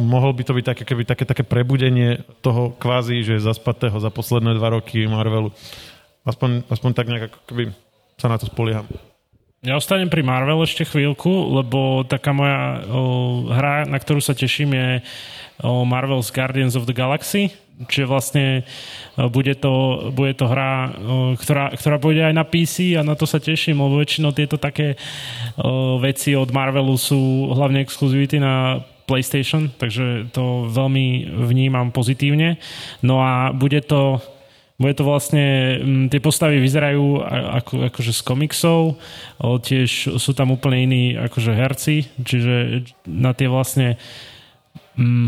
mohol by to byť také, keby, také, také prebudenie toho kvázi, že zaspatého za posledné dva roky Marvelu. Aspoň, aspoň tak nejak keby sa na to spolieham. Ja ostanem pri Marvel ešte chvíľku, lebo taká moja o, hra, na ktorú sa teším, je o Marvel's Guardians of the Galaxy Čiže vlastne e, bude to, bude to hra, e, ktorá, ktorá pôjde aj na PC a na to sa teším, lebo väčšinou tieto také e, veci od Marvelu sú hlavne exkluzivity na PlayStation, takže to veľmi vnímam pozitívne. No a bude to bude to vlastne, tie postavy vyzerajú ako, akože z komiksov, tiež sú tam úplne iní akože herci, čiže na tie vlastne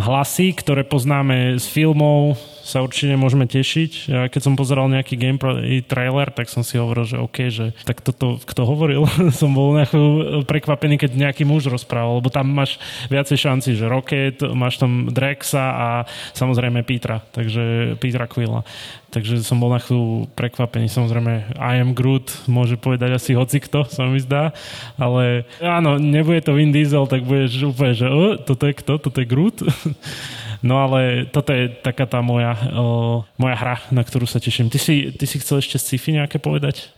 hlasy, ktoré poznáme z filmov, sa určite môžeme tešiť. Ja keď som pozeral nejaký gameplay trailer, tak som si hovoril, že OK, že tak toto kto hovoril, som bol nejakú prekvapený, keď nejaký muž rozprával, lebo tam máš viacej šanci, že Rocket, máš tam Drexa a samozrejme Petra, takže Petra Quilla. Takže som bol na chvíľu prekvapený. Samozrejme, I am Groot môže povedať asi hocikto, sa mi zdá. Ale áno, nebude to Vin Diesel, tak budeš úplne, že uh, toto je kto? Toto je Groot? No ale toto je taká tá moja, uh, moja hra, na ktorú sa teším. Ty si, ty si chcel ešte sci-fi nejaké povedať?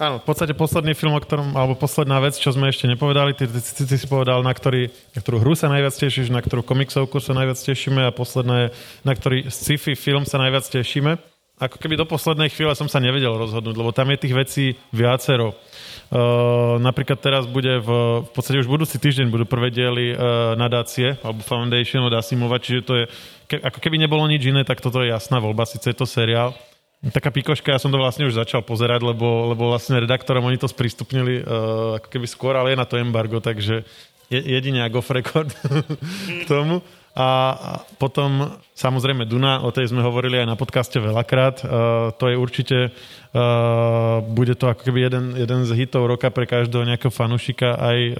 Áno, v podstate posledný film, o ktorom, alebo posledná vec, čo sme ešte nepovedali, ty, ty, ty, ty si povedal, na, ktorý, na ktorú hru sa najviac tešíš, na ktorú komiksovku sa najviac tešíme a posledné, na ktorý sci-fi film sa najviac tešíme ako keby do poslednej chvíle som sa nevedel rozhodnúť, lebo tam je tých vecí viacero. Uh, napríklad teraz bude v, v podstate už budúci týždeň budú prvé diely uh, nadácie alebo Foundation od Asimova, čiže to je, ke, ako keby nebolo nič iné, tak toto je jasná voľba, síce je to seriál. Taká pikoška, ja som to vlastne už začal pozerať, lebo, lebo vlastne redaktorom oni to sprístupnili uh, ako keby skôr, ale je na to embargo, takže je, jedine ako record k tomu. A potom samozrejme Duna, o tej sme hovorili aj na podcaste veľakrát. Uh, to je určite, uh, bude to ako keby jeden, jeden z hitov roka pre každého nejakého fanušika aj uh,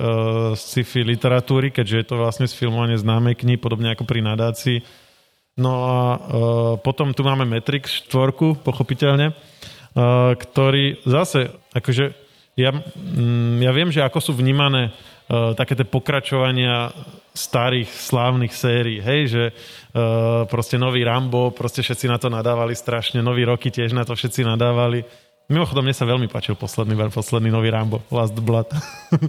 sci-fi literatúry, keďže je to vlastne sfilmovanie známej knihy, podobne ako pri nadácii. No a uh, potom tu máme Matrix 4, pochopiteľne, uh, ktorý zase, akože ja, mm, ja viem, že ako sú vnímané uh, také tie pokračovania starých slávnych sérií, hej, že uh, proste nový Rambo, proste všetci na to nadávali strašne, nový Roky tiež na to všetci nadávali. Mimochodom, mne sa veľmi páčil posledný, posledný nový Rambo, Last Blood.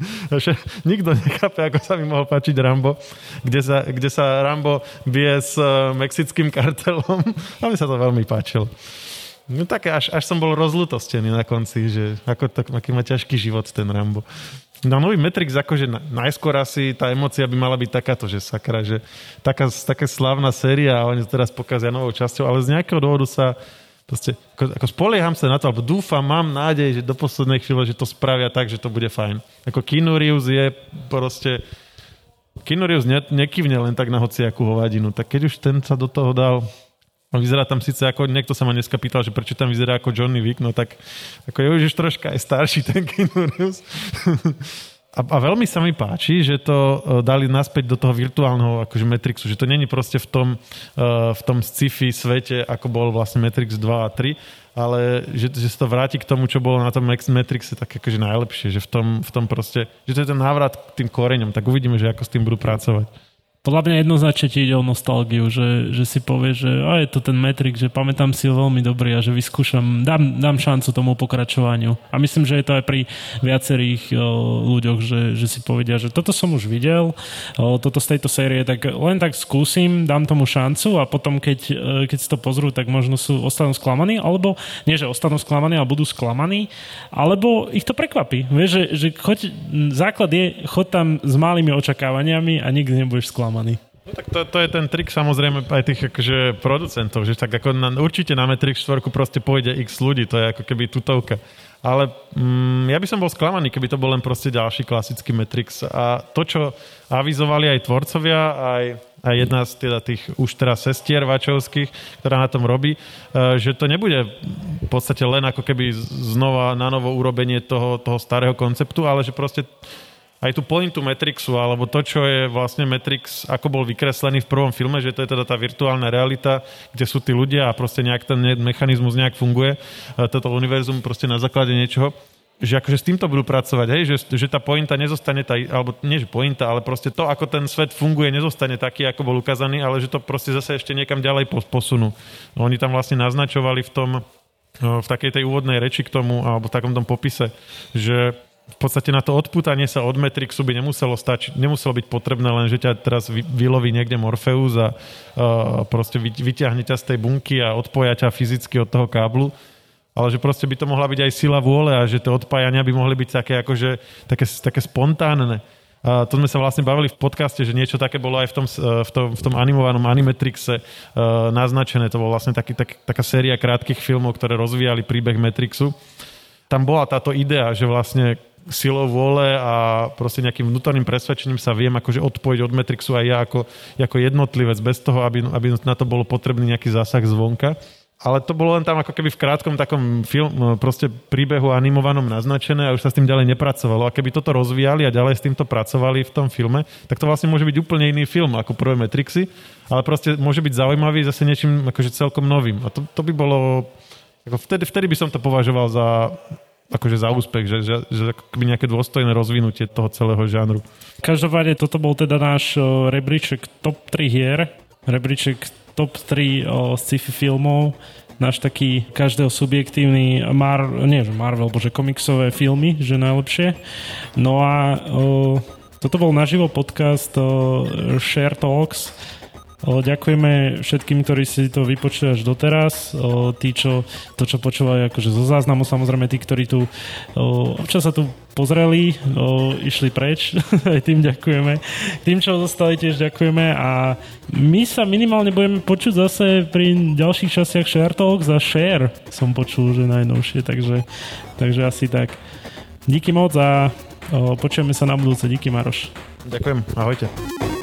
Nikto nechápe, ako sa mi mohol páčiť Rambo, kde sa, kde sa Rambo bije s uh, mexickým kartelom. A mi sa to veľmi páčilo. No také, až, až som bol rozlutostený na konci, že ako to, aký má ťažký život ten Rambo. No nový Matrix, akože najskôr asi tá emocia by mala byť takáto, že sakra, že taká, taká slavná séria a oni teraz pokazia novou časťou, ale z nejakého dôvodu sa proste, ako, ako spolieham sa na to, alebo dúfam, mám nádej, že do poslednej chvíle, že to spravia tak, že to bude fajn. Ako Keanu Reeves je proste Keanu Reeves ne, nekývne len tak na hociakú hovadinu, tak keď už ten sa do toho dal, Vyzerá tam síce ako, niekto sa ma dneska pýtal, že prečo tam vyzerá ako Johnny Wick, no tak ako je už troška aj starší ten Keanu Reeves. A, a veľmi sa mi páči, že to uh, dali naspäť do toho virtuálneho akože Matrixu, že to není proste v tom, uh, v tom sci-fi svete, ako bol vlastne Matrix 2 a 3, ale že, že sa to vráti k tomu, čo bolo na tom Matrixe tak akože najlepšie, že v tom, v tom proste, že to je ten návrat k tým koreňom, tak uvidíme, že ako s tým budú pracovať podľa mňa jednoznačne ti ide o nostalgiu, že, že si povie, že a je to ten Matrix, že pamätám si ho veľmi dobrý a že vyskúšam, dám, dám šancu tomu pokračovaniu. A myslím, že je to aj pri viacerých o, ľuďoch, že, že si povedia, že toto som už videl, o, toto z tejto série, tak len tak skúsim, dám tomu šancu a potom, keď, e, keď si to pozrú, tak možno sú, ostanú sklamaní, alebo nie, že ostanú sklamaní, ale budú sklamaní, alebo ich to prekvapí. Vieš, že, že choď, základ je, chod tam s malými očakávaniami a nikdy nebudeš sklamaný sklamaný. No tak to, to je ten trik samozrejme aj tých akože producentov, že tak ako na, určite na Matrix 4 proste pôjde x ľudí, to je ako keby tutovka. Ale mm, ja by som bol sklamaný, keby to bol len proste ďalší klasický Matrix. A to, čo avizovali aj tvorcovia, aj, aj jedna z teda tých už teraz sestier Vačovských, ktorá na tom robí, e, že to nebude v podstate len ako keby znova na novo urobenie toho, toho starého konceptu, ale že proste aj tú pointu Matrixu, alebo to, čo je vlastne Matrix, ako bol vykreslený v prvom filme, že to je teda tá virtuálna realita, kde sú tí ľudia a proste nejak ten mechanizmus nejak funguje, toto univerzum proste na základe niečoho, že akože s týmto budú pracovať, hej, že, že tá pointa nezostane, tá, alebo nie že pointa, ale proste to, ako ten svet funguje, nezostane taký, ako bol ukázaný, ale že to proste zase ešte niekam ďalej posunú. No, oni tam vlastne naznačovali v tom, v takej tej úvodnej reči k tomu, alebo v takom tom popise, že v podstate na to odputanie sa od Matrixu by nemuselo, stať, nemuselo byť potrebné len, že ťa teraz vyloví niekde Morpheus a uh, proste vyťahne ťa z tej bunky a odpoja ťa fyzicky od toho káblu, ale že proste by to mohla byť aj sila vôle a že tie odpájania by mohli byť také, akože, také, také spontánne. A to sme sa vlastne bavili v podcaste, že niečo také bolo aj v tom, v tom, v tom animovanom Animatrixe uh, naznačené. To bol vlastne taký, tak, taká séria krátkých filmov, ktoré rozvíjali príbeh Matrixu. Tam bola táto idea, že vlastne silou vôle a proste nejakým vnútorným presvedčením sa viem akože odpojiť od Matrixu aj ja ako, ako jednotlivec bez toho, aby, aby na to bolo potrebný nejaký zásah zvonka. Ale to bolo len tam ako keby v krátkom takom film, proste príbehu animovanom naznačené a už sa s tým ďalej nepracovalo. A keby toto rozvíjali a ďalej s týmto pracovali v tom filme, tak to vlastne môže byť úplne iný film ako prvé Matrixy, ale proste môže byť zaujímavý zase niečím akože celkom novým. A to, to by bolo... Ako vtedy, vtedy by som to považoval za akože za úspech, že, že, že nejaké dôstojné rozvinutie toho celého žánru. Každopádne toto bol teda náš rebríček top 3 hier, rebríček top 3 o sci-fi filmov, náš taký každého subjektívny Mar, nie že Marvel, bože komiksové filmy, že najlepšie. No a o, toto bol naživo podcast o, Share Talks, ďakujeme všetkým, ktorí si to vypočuli až doteraz. Tí, čo to, čo počúvajú akože zo záznamu, samozrejme tí, ktorí tu občas sa tu pozreli, išli preč, aj tým ďakujeme. Tým, čo zostali, tiež ďakujeme a my sa minimálne budeme počuť zase pri ďalších častiach Share Talk za Share som počul, že najnovšie, takže, takže asi tak. Díky moc a počujeme sa na budúce. Díky Maroš. Ďakujem, ahojte.